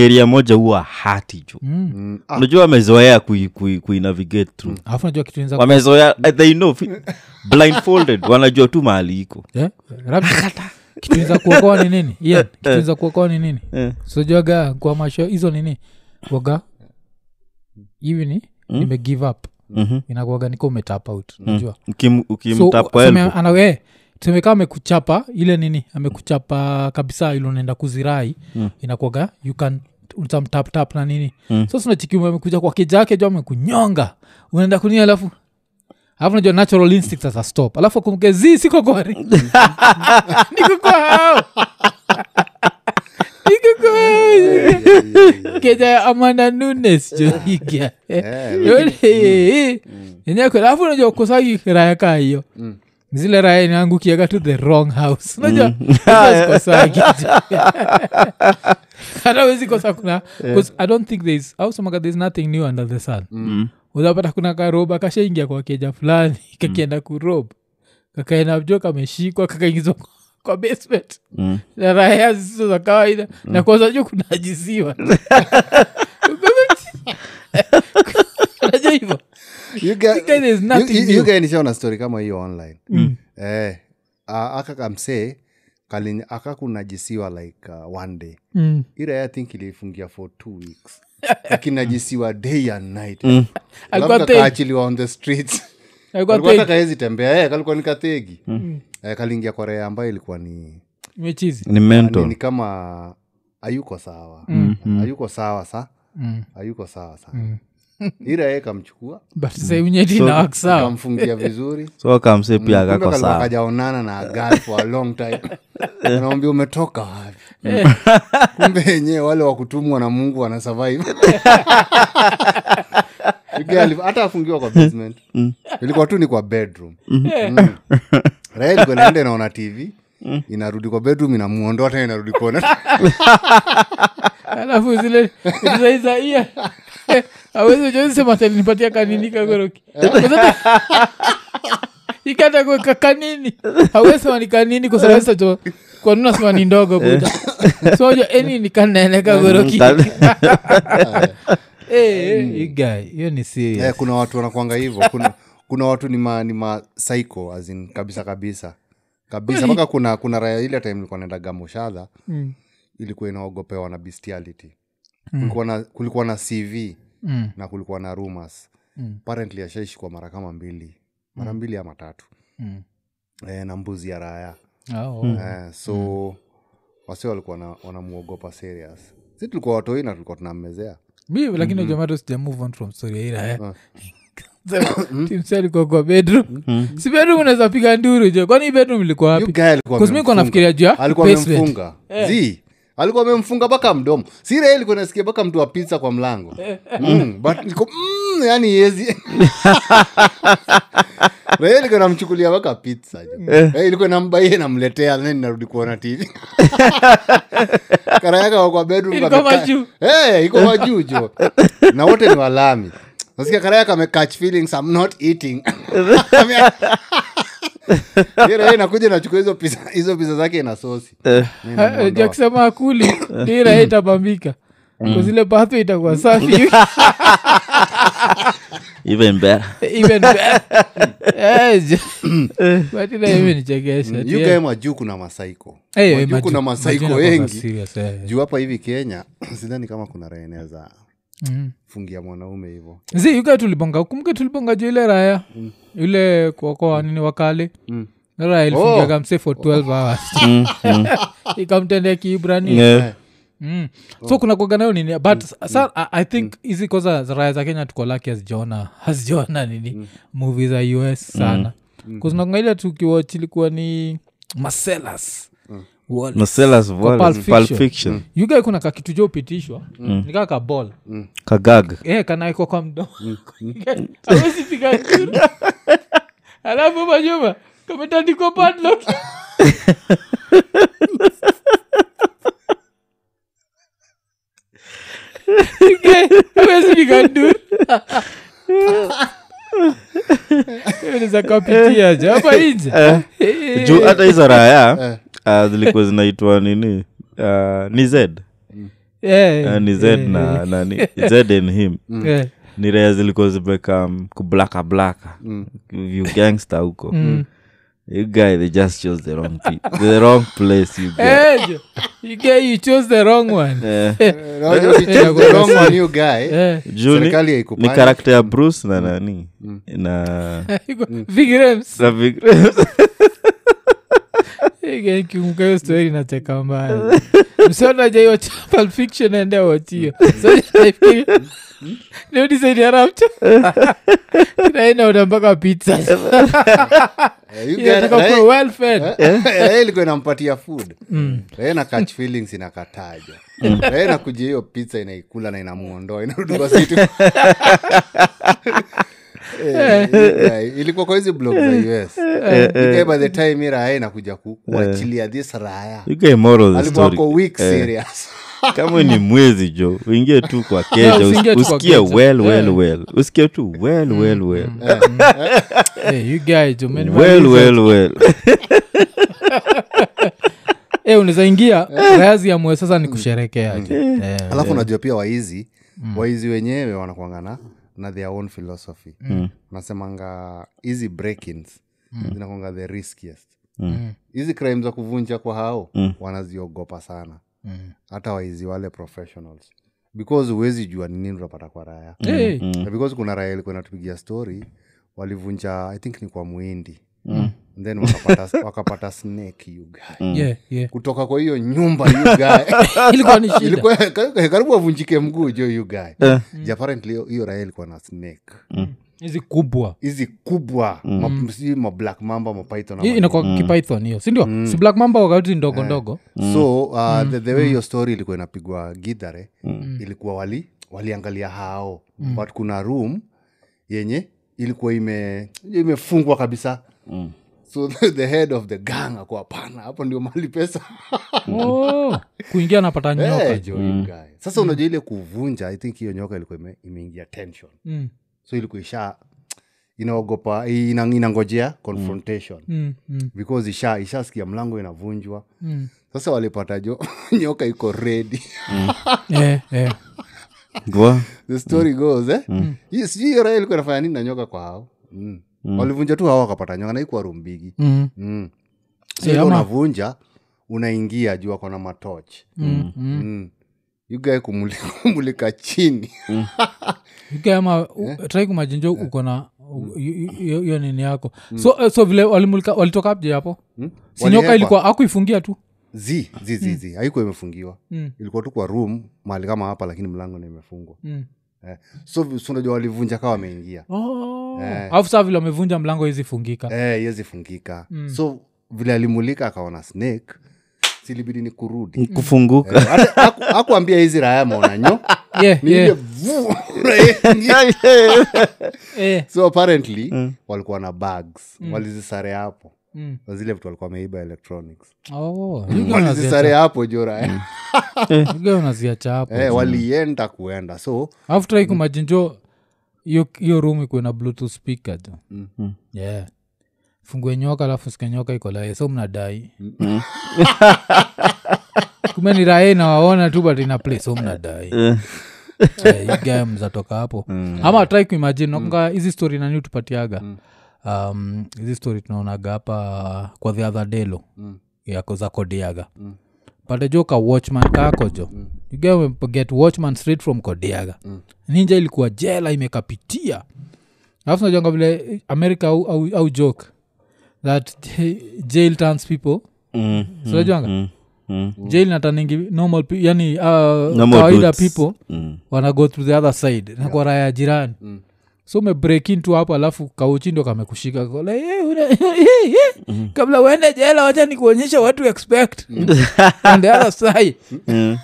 area moja huwa hati jo Mm, ah, unajua wamezoea kuinavigate kui, kui navigate through. Najua kitu wamezoea eh, they know blindfolded. Wanajua tu mahali iko. Yeah? kituiza kuokoa ni nini? Yeah, kitunza kuokoa ni nini? Yeah. sojaga kwa masho hizo nini waga hivi ni nime give up Mhm. inakuaga niko umetap out unajua Ukim- so ukimtapa tuseme elbow. ana- eh, amekuchapa ile nini amekuchapa kabisa ile unaenda kuzirai mm. inakuaga you can utamtaptap na nini mm. so sinachikiuma amekuja kwa kijake jo amekunyonga unaenda kunia alafu alafu najua natural instinct sasa stop alafu akumke zi siko kwa niko kwa hao niko kwa keja ya amanda nunes jo ikia enyeko alafu najua kosagi raya kaa hiyo. Zile raya inaangukiaga to the wrong house. Unajua kosagi hata wezi kosa kuna i don't think thereis ausemaga thereis nothing new under the sun. Unapata kuna karoba kashaingia kwa keja fulani kakienda kurob. Kakaenda jo kameshikwa kakaingizwa kwa- basement. Mm. na raha zisizo za kawaida. Na kwanza juu kunajiziwa najua hivo story kama hiyo online. Eh, a- aka kamsee akakunajisiwa like uh, one day. Mm. ira i think ilifungia for two weeks. Akinajisiwa day and night. Mm. Thegi. on the streets Alikuwa Kalikuwa hata kaezi tembea e, kalikuwa ni kathegi e, kaliingia korea ambayo ilikuwa ni Imechizi. ni ni, mental ni kama ayuko sawa. Hayuko sawa sa. Mm. ayuko sawa sa. Ira ye kamchukua. Kamfungia vizuri. So kamse pia Kumbe akako kajaonana na girl for a long time. Naambia umetoka wapi? Kumbe yenyewe wale wakutumwa na mungu wana survive hata afungiwa kwa basement. Ilikuwa tu ni kwa bedroom. Mm. Raha ilikuwa inaenda inaona tv inarudi kwa bedroom inamuondoa tena inarudi kuona alafu zile zaizaia awezi joisema talinipatia kanini kagoroki ikatakweka kanini. Awesema ni kanini kwanuna sema ni ndogo buta sojo eni ni kanene kagoroki igae hiyo ni Eh, kuna watu wanakwanga hivyo. Kuna, kuna watu ni ma, ni ma psycho as in kabisa kabisa. Kabisa mpaka kuna kuna raya ile time ilikuwa naenda gamoshadha Mm. ilikuwa inaogopewa na bestiality. Kulikuwa na, kulikuwa na cv Mm. na kulikuwa na rumors. Mm. apparently ashaishikwa mara kama mbili. Mara mbili ama tatu. Mm. e, na mbuzi ya raya oh, oh. e, so wasi walikuwa wanamwogopa wanamuogopa serious. Si tulikuwa watoina tulikuwa tunammezea mi lakini jamato sija move on from story ya ira timsi kwa bedroom. Si bedroom unaweza piga nduru jo kwani bedroom ilikuwa wapi? Guy alikuwa Because mi kwa nafikiria juu ya alikuwa amemfunga mpaka mdomo. Sire ilikuwa nasikia mpaka mtu wa pizza kwa mlango. Mm, but niko mm, yani yezi. Ilikuwa namchukulia mpaka pizza. Jo Eh, ilikuwa nambaie namletea nani narudi kuona tv karayaka kwa bedroom. Eh, iko majuu jo. Na wote ni walami. Nasikia karayaka amecatch feelings i'm not eating Ira nakuja nachukua hizo pisa hizo pisa zake na sosi jakisema akuli dira itabambika. Kazile bath itakuwa safi. Even better even better. Eh, jo. but ila You Yeah. guy majuu kuna masaiko. Hey, juu kuna masaiko wengi. eh. juu hapa hivi kenya sidhani kama kuna za Mm. fungia mwanaume hivo zi yuka tulibonga kumke tulibonga ju ile raya ile kuokoa nini wakale Mm. raya ilifungiaga mse for 12 hours. Ikamtendea kiibrani yeah. mm. so kuna kuaga nayo nini? But sa I, i think hizi koza raya za kenya tuko laki hazijaona hazijaona nini? Movie za us sana. Kuznakongaile tukiwach ilikuwa ni maselas Wall- Fiction. yuga kuna kakitu jo upitishwa? Nikaa kabol kagag Eh, kanaekwa kwa mdomo. Piga nduru alafu majuma kametandikwa padlock. Awezi piga nduru za kapitia jo hapa inje juu hata hizo raya uh, zilikuwa zinaitwa nini? Uh, ni z. Yeah, uh, ni z yeah, na nani z and him. Eh, ni rea zilikuwa zimekam kublaka blaka. You gangster huko. You guy they just chose the wrong the wrong place you hey, eh. You get- you chose the wrong one. Eh, Eh, juu ni- Serikali ni haikupani. karakta ya bruce na nani? Na iko- Big na Big- kikumbuka stori nacheka mbaya. Msionaja Pulp Fiction ende wachio niodisaidiarapcha nainaoda mpaka pizza. Kuwa well fed. Ilikuwa inampatia food. Rae na catch feelings inakataja. Rae nakuja hiyo pizza inaikula na inamuondoa inarudi kwa situ Eh, ilikuwa kwa hizi blog za us Ikae by the time iraya inakuja kuachilia this raya you guy moral the alikuwa story. ko week serious. Kama ni mwezi jo uingie tu kwa keja usikie well well well. Usikie tu well well well. you guys, jo, man, well well well. Eh, unaweza ingia. Rayazi ya mwe sasa ni kusherekea jo. Eh, alafu unajua pia waizi. Waizi wenyewe wanakwanga na their own philosophy nasemanga hizi breakins zinakwanga the riskiest Mm. hizi crime za kuvunja kwa hao Mm. wanaziogopa sana Mm. hata waizi wale professionals because huwezi jua ni nini utapata kwa raya Hey. mm. because kuna raya ilikuwa inatupigia story walivunja i think ni kwa mwindi mm. Then wakapata, wakapata snake you Yeah, yeah. kutoka kwa hiyo nyumba you guy. Ilikuwa ni shida. Karibu avunjike mguu jo you guy. Ju hiyo- hiyo ilikuwa na snake. Hizi kubwa. Hizi kubwa. Mm. si mablack mamba mapython mm. kipython hiyo sindio si black mamba wakati ndogo ndogo. So uh, the, the way hiyo story ilikuwa inapigwa gidhare ilikuwa wali waliangalia hao. But kuna room yenye ilikuwa ime imefungwa kabisa. Mm. So the, the head of the gang ako hapana hapo ndio mali pesa oh, kuingia anapata nyoka hey, jo jo, you guy. unajua ile kuvunja i think hiyo nyoka ilikuwa imeingia tension Mm, so ilikuwa isha inaogopa ina, inangojea confrontation mm, mm, because isha ishasikia mlango inavunjwa mm. sasa walipata jo nyoka iko redi mm. yeah, yeah. the story goes eh? mm. sijui hiyo raha ilikuwa inafanya nini na nyoka kwa hao mm. Walivunja tu hawa wakapata nyoka na ikuwa rumbigi. Mm, mm. so Eh, unavunja unaingia juu ako na matoch mm, mm. mm. yugae kumulika, kumulika chini. Ama yeah. try kumajinjo uko na hiyo- hiyo nini yako. So, uh, so vile walimulika walitoka apje hapo? Mm. sinyoka ilikuwa akuifungia tu? Zi zi zi zi. Haikuwa imefungiwa. Mm, ilikuwa tu kwa room mahali kama hapa lakini mlango na imefungwa. Mm. Eh. so vi- walivunja kawa wameingia. Oh. Eh. afu saa vile wamevunja mlango izifungika iwezifungika eh, mm. so vile alimulika akaona snake silibidi ni kurudi. Kufunguka. Hata haku- hizi raya maonanyo Yeah. Eh, so apparently walikuwa na bags walizisare hapo mm. Zile vitu walikuwa wameiba electronics. Oh, walizisare hapo jo raya you unaziacha hapo eh, walienda kuenda so alafu trai kumajinjo hiyo room ikuwe na bluetooth speaker jo Mm. yeah. Fungue nyoka alafu sikenyoka ikolae so mnadai kume ni rae nawaona tu but ina play so mnadai yeah hii game mzatoka hapo. Ama trai kuimagine nakunga hizi story nani utupatiaga um, hizi story tunaonaga hapa kwa the other delo. Yako za kodiaga pate jo ka watchman kako jo you get, get watchman straight from kodiaga ninja ilikuwa jela imekapitia. Alafu najanga vile america au, au, au joke that jail turns people. Mm, sinajanga mm, mm, jail nataningi normal yani uh, Normal kawaida dudes. people mm. wana go through the other side. Na kwa raya jirani so umebreak into hapo alafu kauchi ndo kamekushika. Kola, "Eh, una- eh, eh, kabla uende jela wacha nikuonyesha what to expect. On the other side. Mm.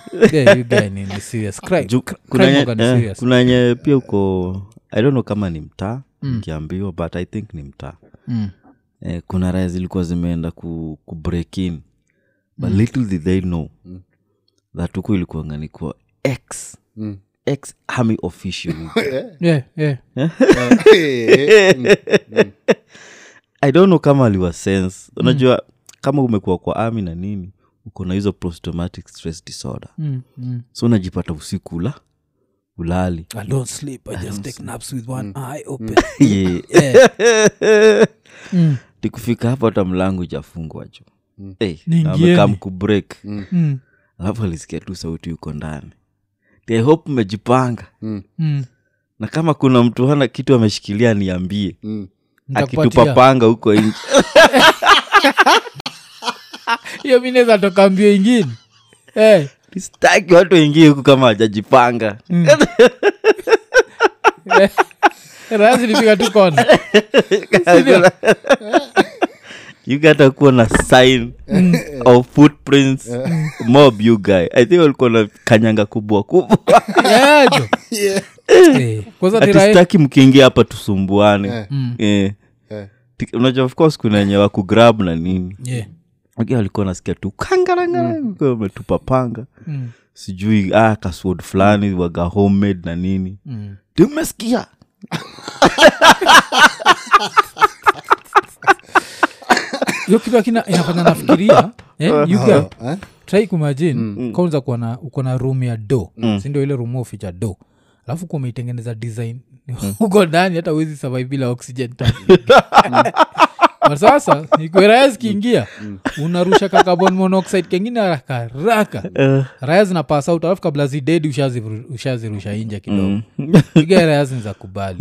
kuna nye- pia uko i don't know kama ni mtaa nikiambiwa but i think ni mtaa. Mm. eh, kuna raya zilikuwa zimeenda ku, ku break in. But little did they know that huku ilikuwa nganikuwa ex Mm. Ex army official yeah, yeah. i don't know kama aliwa sense unajua kama umekuwa kwa army na nini uko na hizo post-traumatic stress disorder Mm, mm. so unajipata usiku ula ulali I don't sleep. I just take naps with one eye open. yeah. Yeah. Mm, tikufika hapo hata mlango ijafungwa jo hey, Niingieni. amekam kubreak mm, alafu alisikia tu sauti yuko ndani I hope mmejipanga. Mm. na kama kuna mtu hana kitu ameshikilia niambie. Mm. akitupa panga huko nji hiyo mi naweza toka mbio ingine. Hey. sitaki watu wengie huku kama hajajipanga rahisi nifika tu kona Gotta kuwa na sign of footprints. Mob you guy. I think walikuwa na kanyanga kubwa kubwa. Yeah, jo. Eh, kwanza mkiingia hapa tusumbuane. Mm. Eh. Eh. Ti- unajua of course kuna wenye wakugrab na nini. Yeah. Wengine walikuwa nasikia tu kangaranga wametupa panga Mm, sijui ah, kaswod fulani waga homemade na nini. Mm. ti umesikia hiyo kitu akina inafanya nafikiria eh, you guy, Eh? try mm. kwanza kuwa na uko na room ya do sindio ile room oficha do alafu kuwa umeitengeneza design. Huko ndani hata uwezi survive bila oxygen sasa raya zikiingia unarusha ka carbon monoxide kengine haraka haraka. Raya zinapasa out alafu kabla zidedi ushaziru- ushazirusha inje kidogo. Iga raya ziniza kubali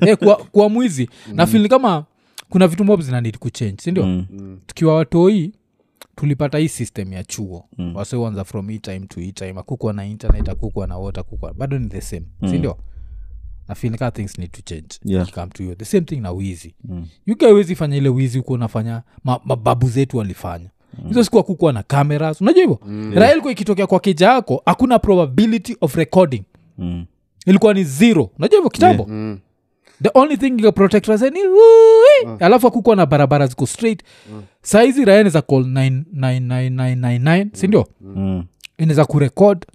Eh, kuwa, kuwa mwizi. Na fili kama kuna vitu mob zinanid kuchange sindio Mm. tukiwa watoi tulipata hii system ya chuo mm. wasewanza from hii time to hii time akukwa na internet akukwa na water akukwa bado ni the same mm. sindio nafinika things need to change Yeah. come to you the same thing na wizi mm. wezi fanya ile wizi huko unafanya ma, zetu walifanya hizo siku akukuwa na cameras unajua hivo mm. raha ilikuwa ikitokea kwa keja yako hakuna probability of recording Mm. ilikuwa ni zero unajua hivo kitambo Mm. The only thing protect us ni wui alafu akukuwa na barabara ziko straight. Saizi raya inaweza call 99999 sindio Mm. inaweza kurekod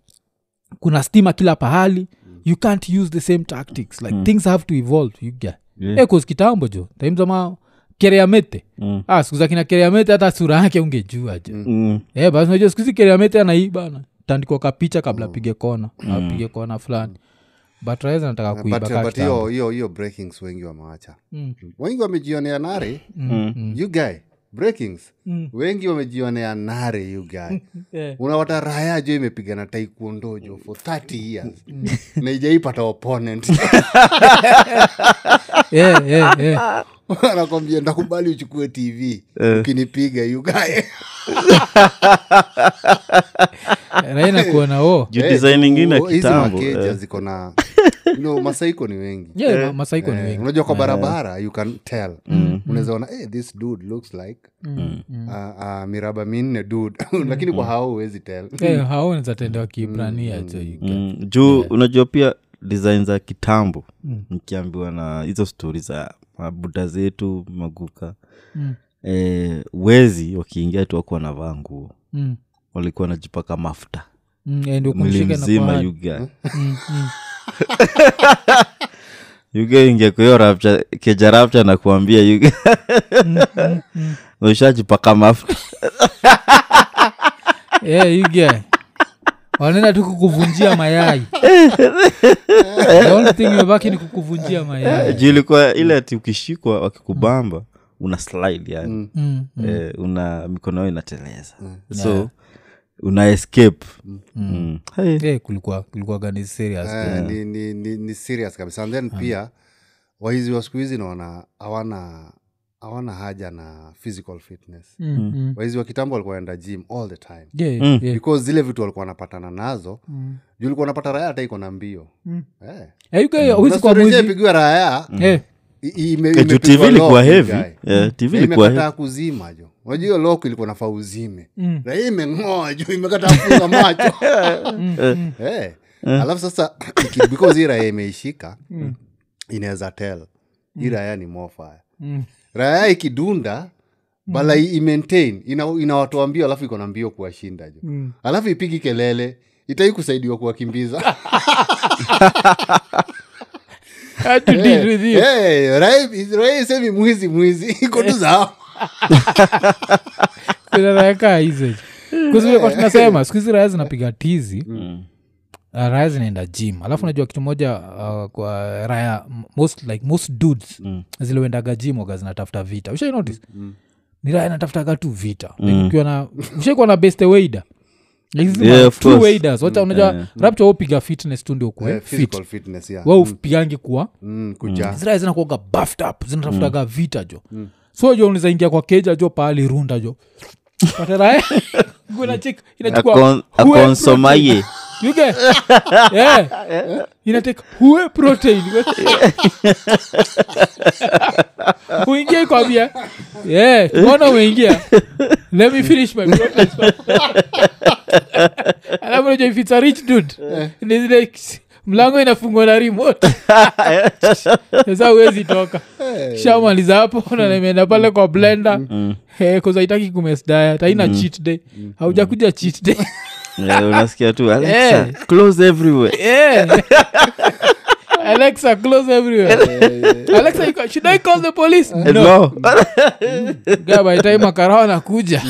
kuna stima kila pahali. You can't use the same tactics. Like things have to evolve you get. Yeah. yeah. kitambo jo taimzama kereamete Mm. ah, sikuza kina kereamete hata sura yake ungejua jo. Mm. Eh, basi najua sikuhizi kereamete anaiba tandikwa kapicha kabla apige kona apige kona fulani. but raweza nataka kuiba but, ka but kitambo. hiyo hiyo hiyo breakings wengi wamewacha Mm. wengi wamejionea nare Mm. you guy breakings Mm. wengi wamejionea nare you guy yeah. unawata raya jo imepigana taikuondojo for 30 years na ijaipata opponent yeah, yeah, eh. anakwambia ndakubali uchukue tv ukinipiga you guy. Raina kuona o juu Eh, ingine ya hizi kitambo makeja eh. ziko na no, masaiko ni wengi. Yeah, ma- masaiko ni Eh, wengi. unajua kwa barabara you can tell. Unaweza ona hey, this dude looks like uh, uh, miraba minne dude. Lakini kwa hao huwezi tell. Eh, hao jo you get. Mm. juu unajua pia design za kitambo nikiambiwa na hizo stori za mabuda zetu maguka Mm. e, wezi wakiingia tu wakuwa navaa nguo Mm. walikuwa najipaka mafuta Mm, eh, mwili mzima yuga Mm, mm. yuga ingia kwahiyo rapcha keja rapcha na kuambia yuga ushajipaka mafuta yeah, you get. Wanaenda tu kukuvunjia mayai. The only thing imebaki ni kukuvunjia mayai. Juu ilikuwa ile ati ukishikwa wakikubamba una slide yani. Mm, eh, una mikono yao inateleza. So una escape. Mm. Hey. Hey, kulikuwa kulikuwa gani serious Eh, ni, ni, ni, ni serious kabisa. And then pia waizi wa siku hizi naona hawana hawana haja na physical fitness. Mm-hmm. waizi wa kitambo walikuwa enda gym all the time. Yeah, Mm. yeah. because zile vitu walikuwa wanapatana nazo. Mm. juu ulikuwa unapata raya hata iko na mbio. Mm. Eh. Eh, raya Eh, Eh, tv ilikuwa yeah, tv ilikuwa kuzima jo. Unajua hiyo lok ilikuwa nafaa uzime. Mm. raya imeng'oa juu imekataa kufunga macho. Eh. alafu sasa because hii raya imeishika inaweza tel hii raya ni mofaya mm. Raya ikidunda bala i- imaintain ina, inawatoa mbio alafu iko na mbio kuwashinda jo. Mm. alafu ipigi kelele itai kusaidiwa kuwakimbiza. Had to deal with you. Eh, raya- raya isemi mwizi mwizi. Iko tu zao. Kaa tunasema siku hizi raya zinapiga tizi. Uh, raya zinaenda gym. Alafu najua kitu moja uh, kwa raya most like most dudes mm. ziliwendaga gym waga zinatafuta vita. Ushai notice? Mm. ni raya natafutaga tu vita. Mm. na ushaikuwa na best waida unajua rapcha upiga fitness tu ndio kuwa? Mm, ziraya zinakuaga buffed up zinatafutaga vita jo. So jo unizaingia kwa keja jo runda jo. Pateraya kuna chik inachukua akonsomaye You get- yeah. inateka hue protein. Uingie kwambia yeah, tuona umeingia let me finish my protein. I am alafu najua if it's a rich dude ni zile mlango inafungwa na remote. Sasa huwezi toka. Shamaliza hapo na pale kwa blender. Eh, 'cause haitaki kumes diet haina cheat day. Haujakuja cheat day. Yeah, unasikia tu Alexa, Yeah. close everywhere. Yeah. Alexa, close everywhere. Alexa, you should I call the police? No. no. Guy, by the time Makarao anakuja.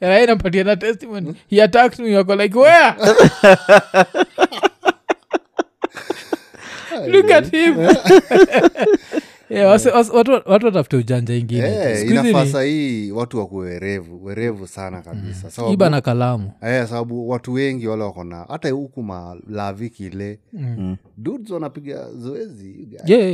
Rai nampatia na testimony. He attacked me wako like where look at him. Yeah, wase- wase- watu watu watafute ujanja ingine. Eh, ni inafaa sahii watu wakuwe werevu werevu sana kabisa. Sababu, iba na kalamu. Eh, sababu watu wengi wale wakona hata huku malavi kile. Mm. duds wanapiga zoezi. Yeah,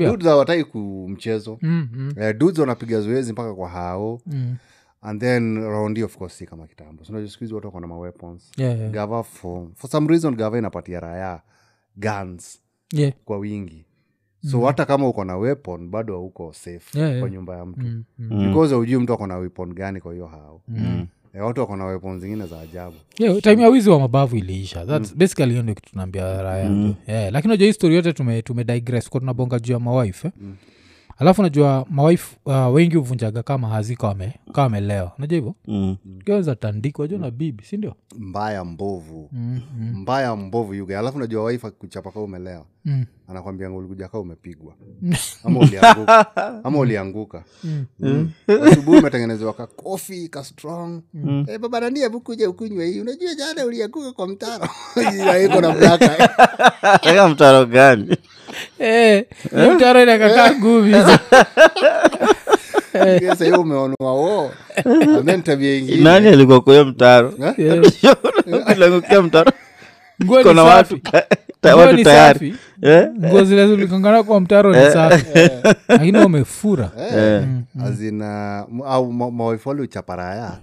yeah, hawatai kumchezo Mm, mm, eh, dudes wanapiga zoezi mpaka kwa hao. Mm. and then raundi of course si kama kitambo. Sinajua siku watu wakona maweapons Yeah, yeah. gava for, for some reason gava inapatia raya guns Yeah. kwa wingi. So hata kama uko na weapon bado hauko safe Yeah, yeah. kwa nyumba ya mtu. Mm, mm. because aujui mtu ako na weapon gani kwa hiyo hao. Eh, watu wako na weapon zingine za ajabu. Yeah, time ya wizi wa mabavu iliisha. Thats basically hiyo ndio kitu tunaambia raya mm. yeah, lakini unajua hii story yote tume, tume digress. Kwa tunabonga juu ya mawife. Eh? alafu najua mawife uh, wengi huvunjaga kama hazika kaa amelewa najua hivyo? Mm. kiweza tandikwa juu na bibi sindio mbaya mbovu. Mm-hmm. mbaya mbovu yuga alafu najua wife akuchapaka umelewa mm. anakwambia ulikuja kaa umepigwa. Ama ulianguka. Ama ulianguka. Mm. asubuhi umetengenezewa ka kofi ka strong. Eh, baba nani hebu kuja ukunywe hii? Unajua jana ulianguka kwa mtaro. Iko na Eka mtaro gani? Eh, hiyo mtaro inakakaa guvi umeonwa wo. Tabia alikuwa kwa hiyo mtaro. Mtaro. Kona watu tayari. Eh? Nguo zile zilikangana kwa mtaro ni safi. Lakini wamefura azina au ma- mawaifu wale uchaparaya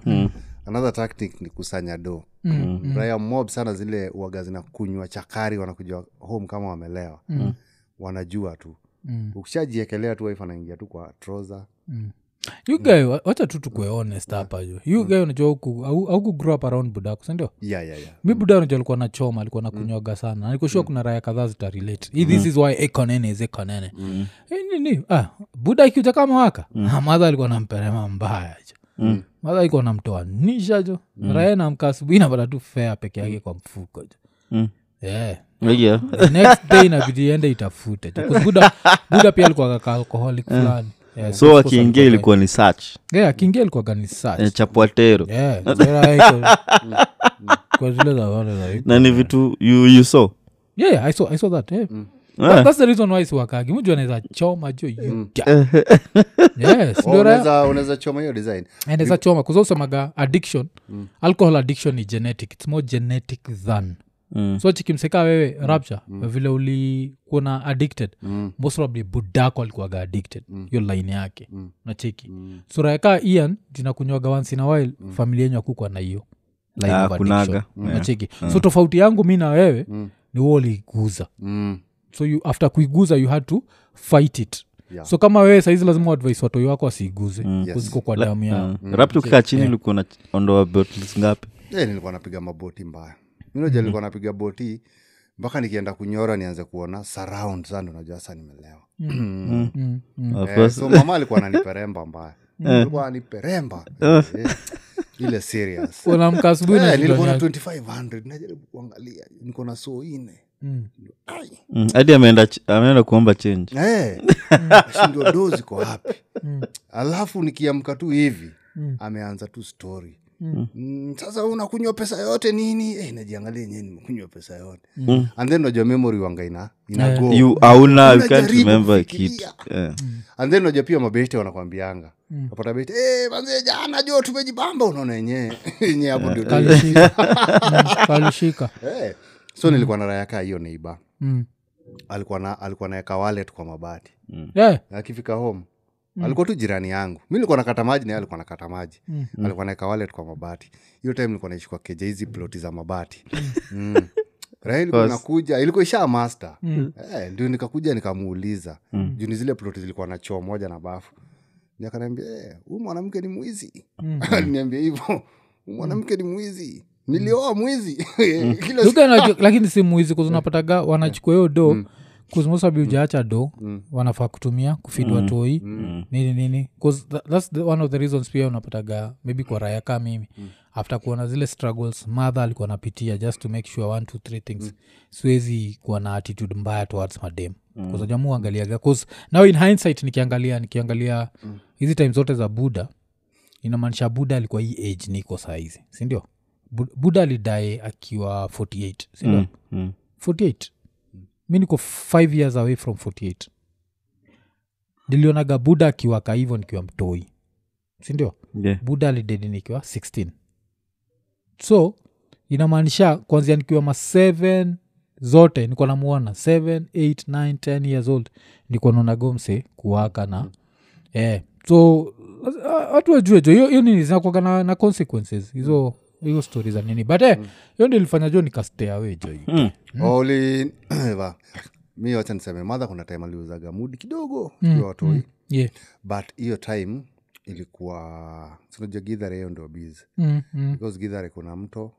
another tactic ni kusanya do raya mob sana zile uaga zinakunywa chakari wanakuja home kama wamelewa. Wanajua tu. Mm. ukishajiekelea tu wife anaingia tu kwa troza you guy wa- wacha tu tukue honest hapa jo you guy unajua huku- au auku grow up around budaku sindio yeah, yeah, yeah. mi buda unajua alikuwa na choma alikuwa na kunyoga sana. Nikushua kuna raya kadhaa zitarelate. Hii this is why ekonene is ekonene mm. nini ah, buda ikiuja kama waka? Mm. madha alikuwa namperema mbaya jo madha alikuwa namtoa nisha jo. Raya namka asubuhi napata tu fea peke yake kwa mfuko jo. Mm. yeah. Yeah. The next day inabidi ende itafute jo. 'Cause buda, buda pia alikuwa kaka alcoholic fulani Yeah, so akiingia ilikuwa ni sach yeah, akiingia ilikuwa gani sach eh, chapwatero. Yeah, iko. na ni vitu you, you saw? Yeah, yeah, I saw, I saw that, yeah. Ah. That- that's the reason why siwakagi mju anaweza choma jo you guy. yes Oh, choma hiyo design. Anaweza choma kuzausemaga addiction. Alcohol addiction ni genetic. Its more genetic than Mm. So chikimseka wewe rapture vile ulikuwa na addicted most probably budako alikuwaga addicted hiyo line yake nacheki sura yaka ian jinakunywaga once in a while familia yenyu akukwa na hiyo line Ah, kunaga. nacheki so tofauti yangu mi na wewe ni huo uliiguza mm. so you, after kuiguza you had to fight it. Yeah. so kama wewe saizi lazima advise watoi wako wasiiguze Yes. kuziko kwa damu yao. Mm. Rap tukikaa chini ulikuwa na ondoa bottles ngapi? Eh, nilikuwa napiga maboti mbaya minaja nilikuwa napiga boti mpaka nikienda kunyora nianze kuona surround sana. Najua sa nimelewa. Mm, mm. Of Eh, so mama alikuwa naniperemba mbaya. Alikuwa naniperemba Eh, ile serious. Unamka asubuhi na Eh, nilikuwa na 2500 najaribu kuangalia. Niko na soo ine. Mm. Mm. ameenda ch- ameenda kuomba change. Eh, shindwa do ziko wapi? Alafu nikiamka tu hivi ameanza tu story Mm, sasa unakunywa pesa yote nini? Eh, najiangalia yenyewe nimekunywa pesa yote. And then najua memory wanga ina, ina go. you auna you can't Unajaribu remember a kufikiria. kid Eh. and then najua pia mabeshte wanakwambianga beshte eh, manze jana jo tumejibamba unaona yenyewe. Yenyewe hapo ndio kalishika. Mm, eh. so nilikuwa na raya kaa hiyo neiba Mm. alikuwa na alikuwa naeka wallet kwa mabati. Yeah. akifika home alikuwa tu jirani yangu. Mi nilikuwa nakata maji naye alikuwa nakata maji. Alikuwa naeka walet kwa mabati. Hiyo time nilikuwa naishi keja hizi ploti za mabati. Mm. nakuja ilikuwa isha master. Eh, ndio nikakuja nikamuuliza. Mm. juni zile ploti zilikuwa na choo moja na bafu. Akanaambia eh, mwanamke ni mwizi. Aliniambia hivyo. "Huyu mwanamke ni mwizi. Nilioa mwizi. Anajua- lakini si mwizi kuzunapataga wanachukua hiyo do kuzimosabi ujaacha do wanafaa kutumia kufid mm. nini nini? Tha- thats the, one of the reasons pia unapataga maybe kwa raya kaa mimi. After kuona zile struggles mother alikuwa napitia just to make sure one two three things. Siwezi kuwa na attitude mbaya towards madem kuzajamu angaliaga bcause now in hindsight nikiangalia nikiangalia hizi time zote za buda inamaanisha buda alikuwa hii age niko sahizi sindio buda alidae akiwa 48 sindio Mm. 48 mi niko 5 years away from 48 nilionaga buda akiwaka hivyo nikiwa mtoi. Sindio yeah. buda alidedi nikiwa 16 so inamaanisha kwanzia nikiwa ma 7 zote nikuwa namuona 7 8 9 10 years old nikuwa naonagomse kuwaka na eh, so hatu wajue jo hiyo hiyo nini zinakwaga na, na consequences. Hizo hiyo stori za nini but hiyo mm. ndio ilifanya jo nikastay away jo Mm. oli mi wacha niseme madha kuna time aliuzaga mudi kidogo mm. watoi yeah. but hiyo time ilikuwa sinajua gidhare hiyo ndio biz mm, mm, because gidhare kuna mto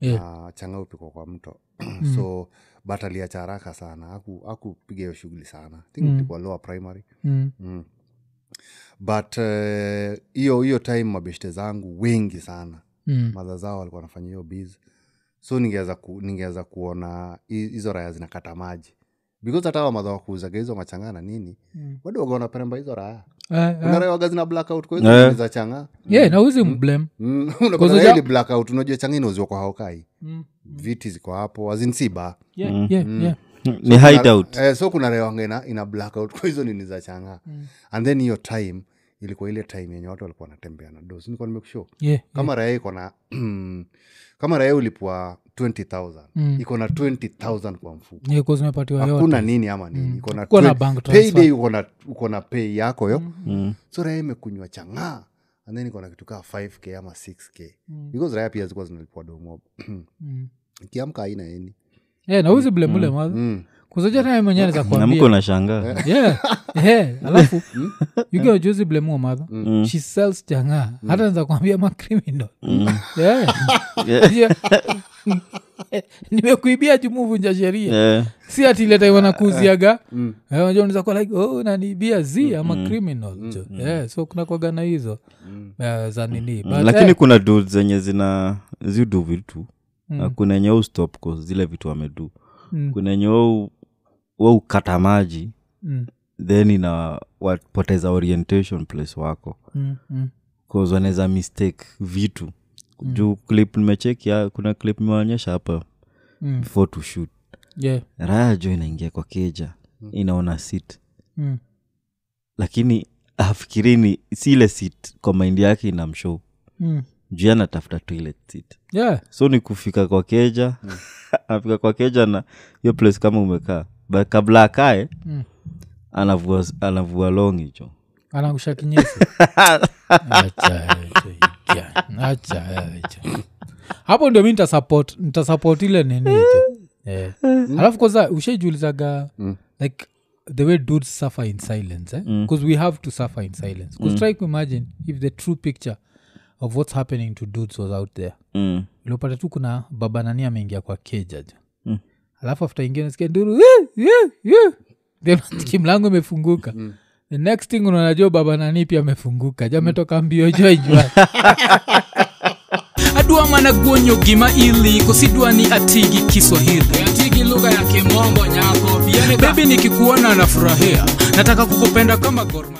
yeah. uh, changa upikwa kwa mto so but aliacha haraka sana akupiga hiyo shughuli sana I mm. ilikuwa lower primary mm, mm. but eh, hiyo hiyo time mabeshte zangu wengi sana mm, madha zao walikuwa wanafanya hiyo biz. So ningeweza ku, ningeweza kuona hizo raya zinakata maji. Because hata wamadha wakuuzaga hizo machanga na nini Mm. bado waga wanaperemba hizo raya. Eh, kuna eh. raya waga zina blackout kwa hizo Eh. za changa. Yeah na uzi mblame Mm, Kwa unapata sababu- raya ili blackout. Unajua changa inauziwa kwa haokai mm. viti ziko hapo azinsiba yeah, yeah, yeah. ni hideout. Eh, so kuna raya ina, ina blackout. Kwa hizo nini za changa. And then hiyo time ilikuwa ile time yenye watu walikuwa wanatembea na dos nilikuwa nimekushow yeah, kama raya iko na kama raia ulipua 20000 Mm. iko na 20000 kwa mfuko. Yeah, hakuna nini ama nini. Iko na Hakuna 20 bank transfer. payday uko na uko na pay yako yo. Mm. so raia imekunywa chang'aa. And then iko na kitu kaa 5k ama 6k because raia pia zilikuwa zinalipua domo Mm. kiamka aina eni yeah, na uzi mm. madha mm. Kuzojatae mwenyewe naza namko kuambia. yeah, yeah, alafu yuga juzi blame madha Mm. she sells changa hata naza kuambia macriminal Mm. yeah. Yeah. Yeah. nimekuibia jumuvunja sheria. Yeah. si atileta wanakuziaga kuwa like oh, naniibia z ama criminal. Mm. yeah, so kuna kwagana hizo. Eh, za nini. Mm. lakini eh, kuna du zenye zina zidu vitu. Na kuna enye ustop cause zile vitu wamedu Mm. kuna enye wa ukata maji mm, then ina wapoteza orientation place wako. Mm, mm, wanaweza mistake vitu. Juu clip nimecheki kuna clip nimeonyesha hapa mm, before to shoot. Yeah, raya jo inaingia kwa keja inaona sit mm, lakini afikirini si ile sit kwa maindi yake ina mshow. Mm. juu anatafuta toilet seat. Yeah. so ni kufika kwa keja anafika kwa keja na hiyo place kama umekaa but kabla akae Mm. anavua anavua long hicho anagusha kinyesi Acha. Acha hapo ndio mi nitasupport nitasupport ile nini hicho yeah. alafu kwanza ushaijulizaga like the way dudes suffer in silence because we have to suffer in silence because try to imagine if the true picture of what's happening to dudes was out there mm. uliopata tu kuna baba nani ameingia kwa keja jo Mm. Alafu afta ingia nasikia nduru kimlango yeah, yeah." Then imefunguka. The next thing unanajua baba nani pia amefunguka. Jametoka mbio joijwa adwa mana guonyo gima ili kosidwa ni atigi kiswahili. Atigi lugha ya kimombo nyako bebi nikikuona nafurahia. Nataka kukupenda kama gorma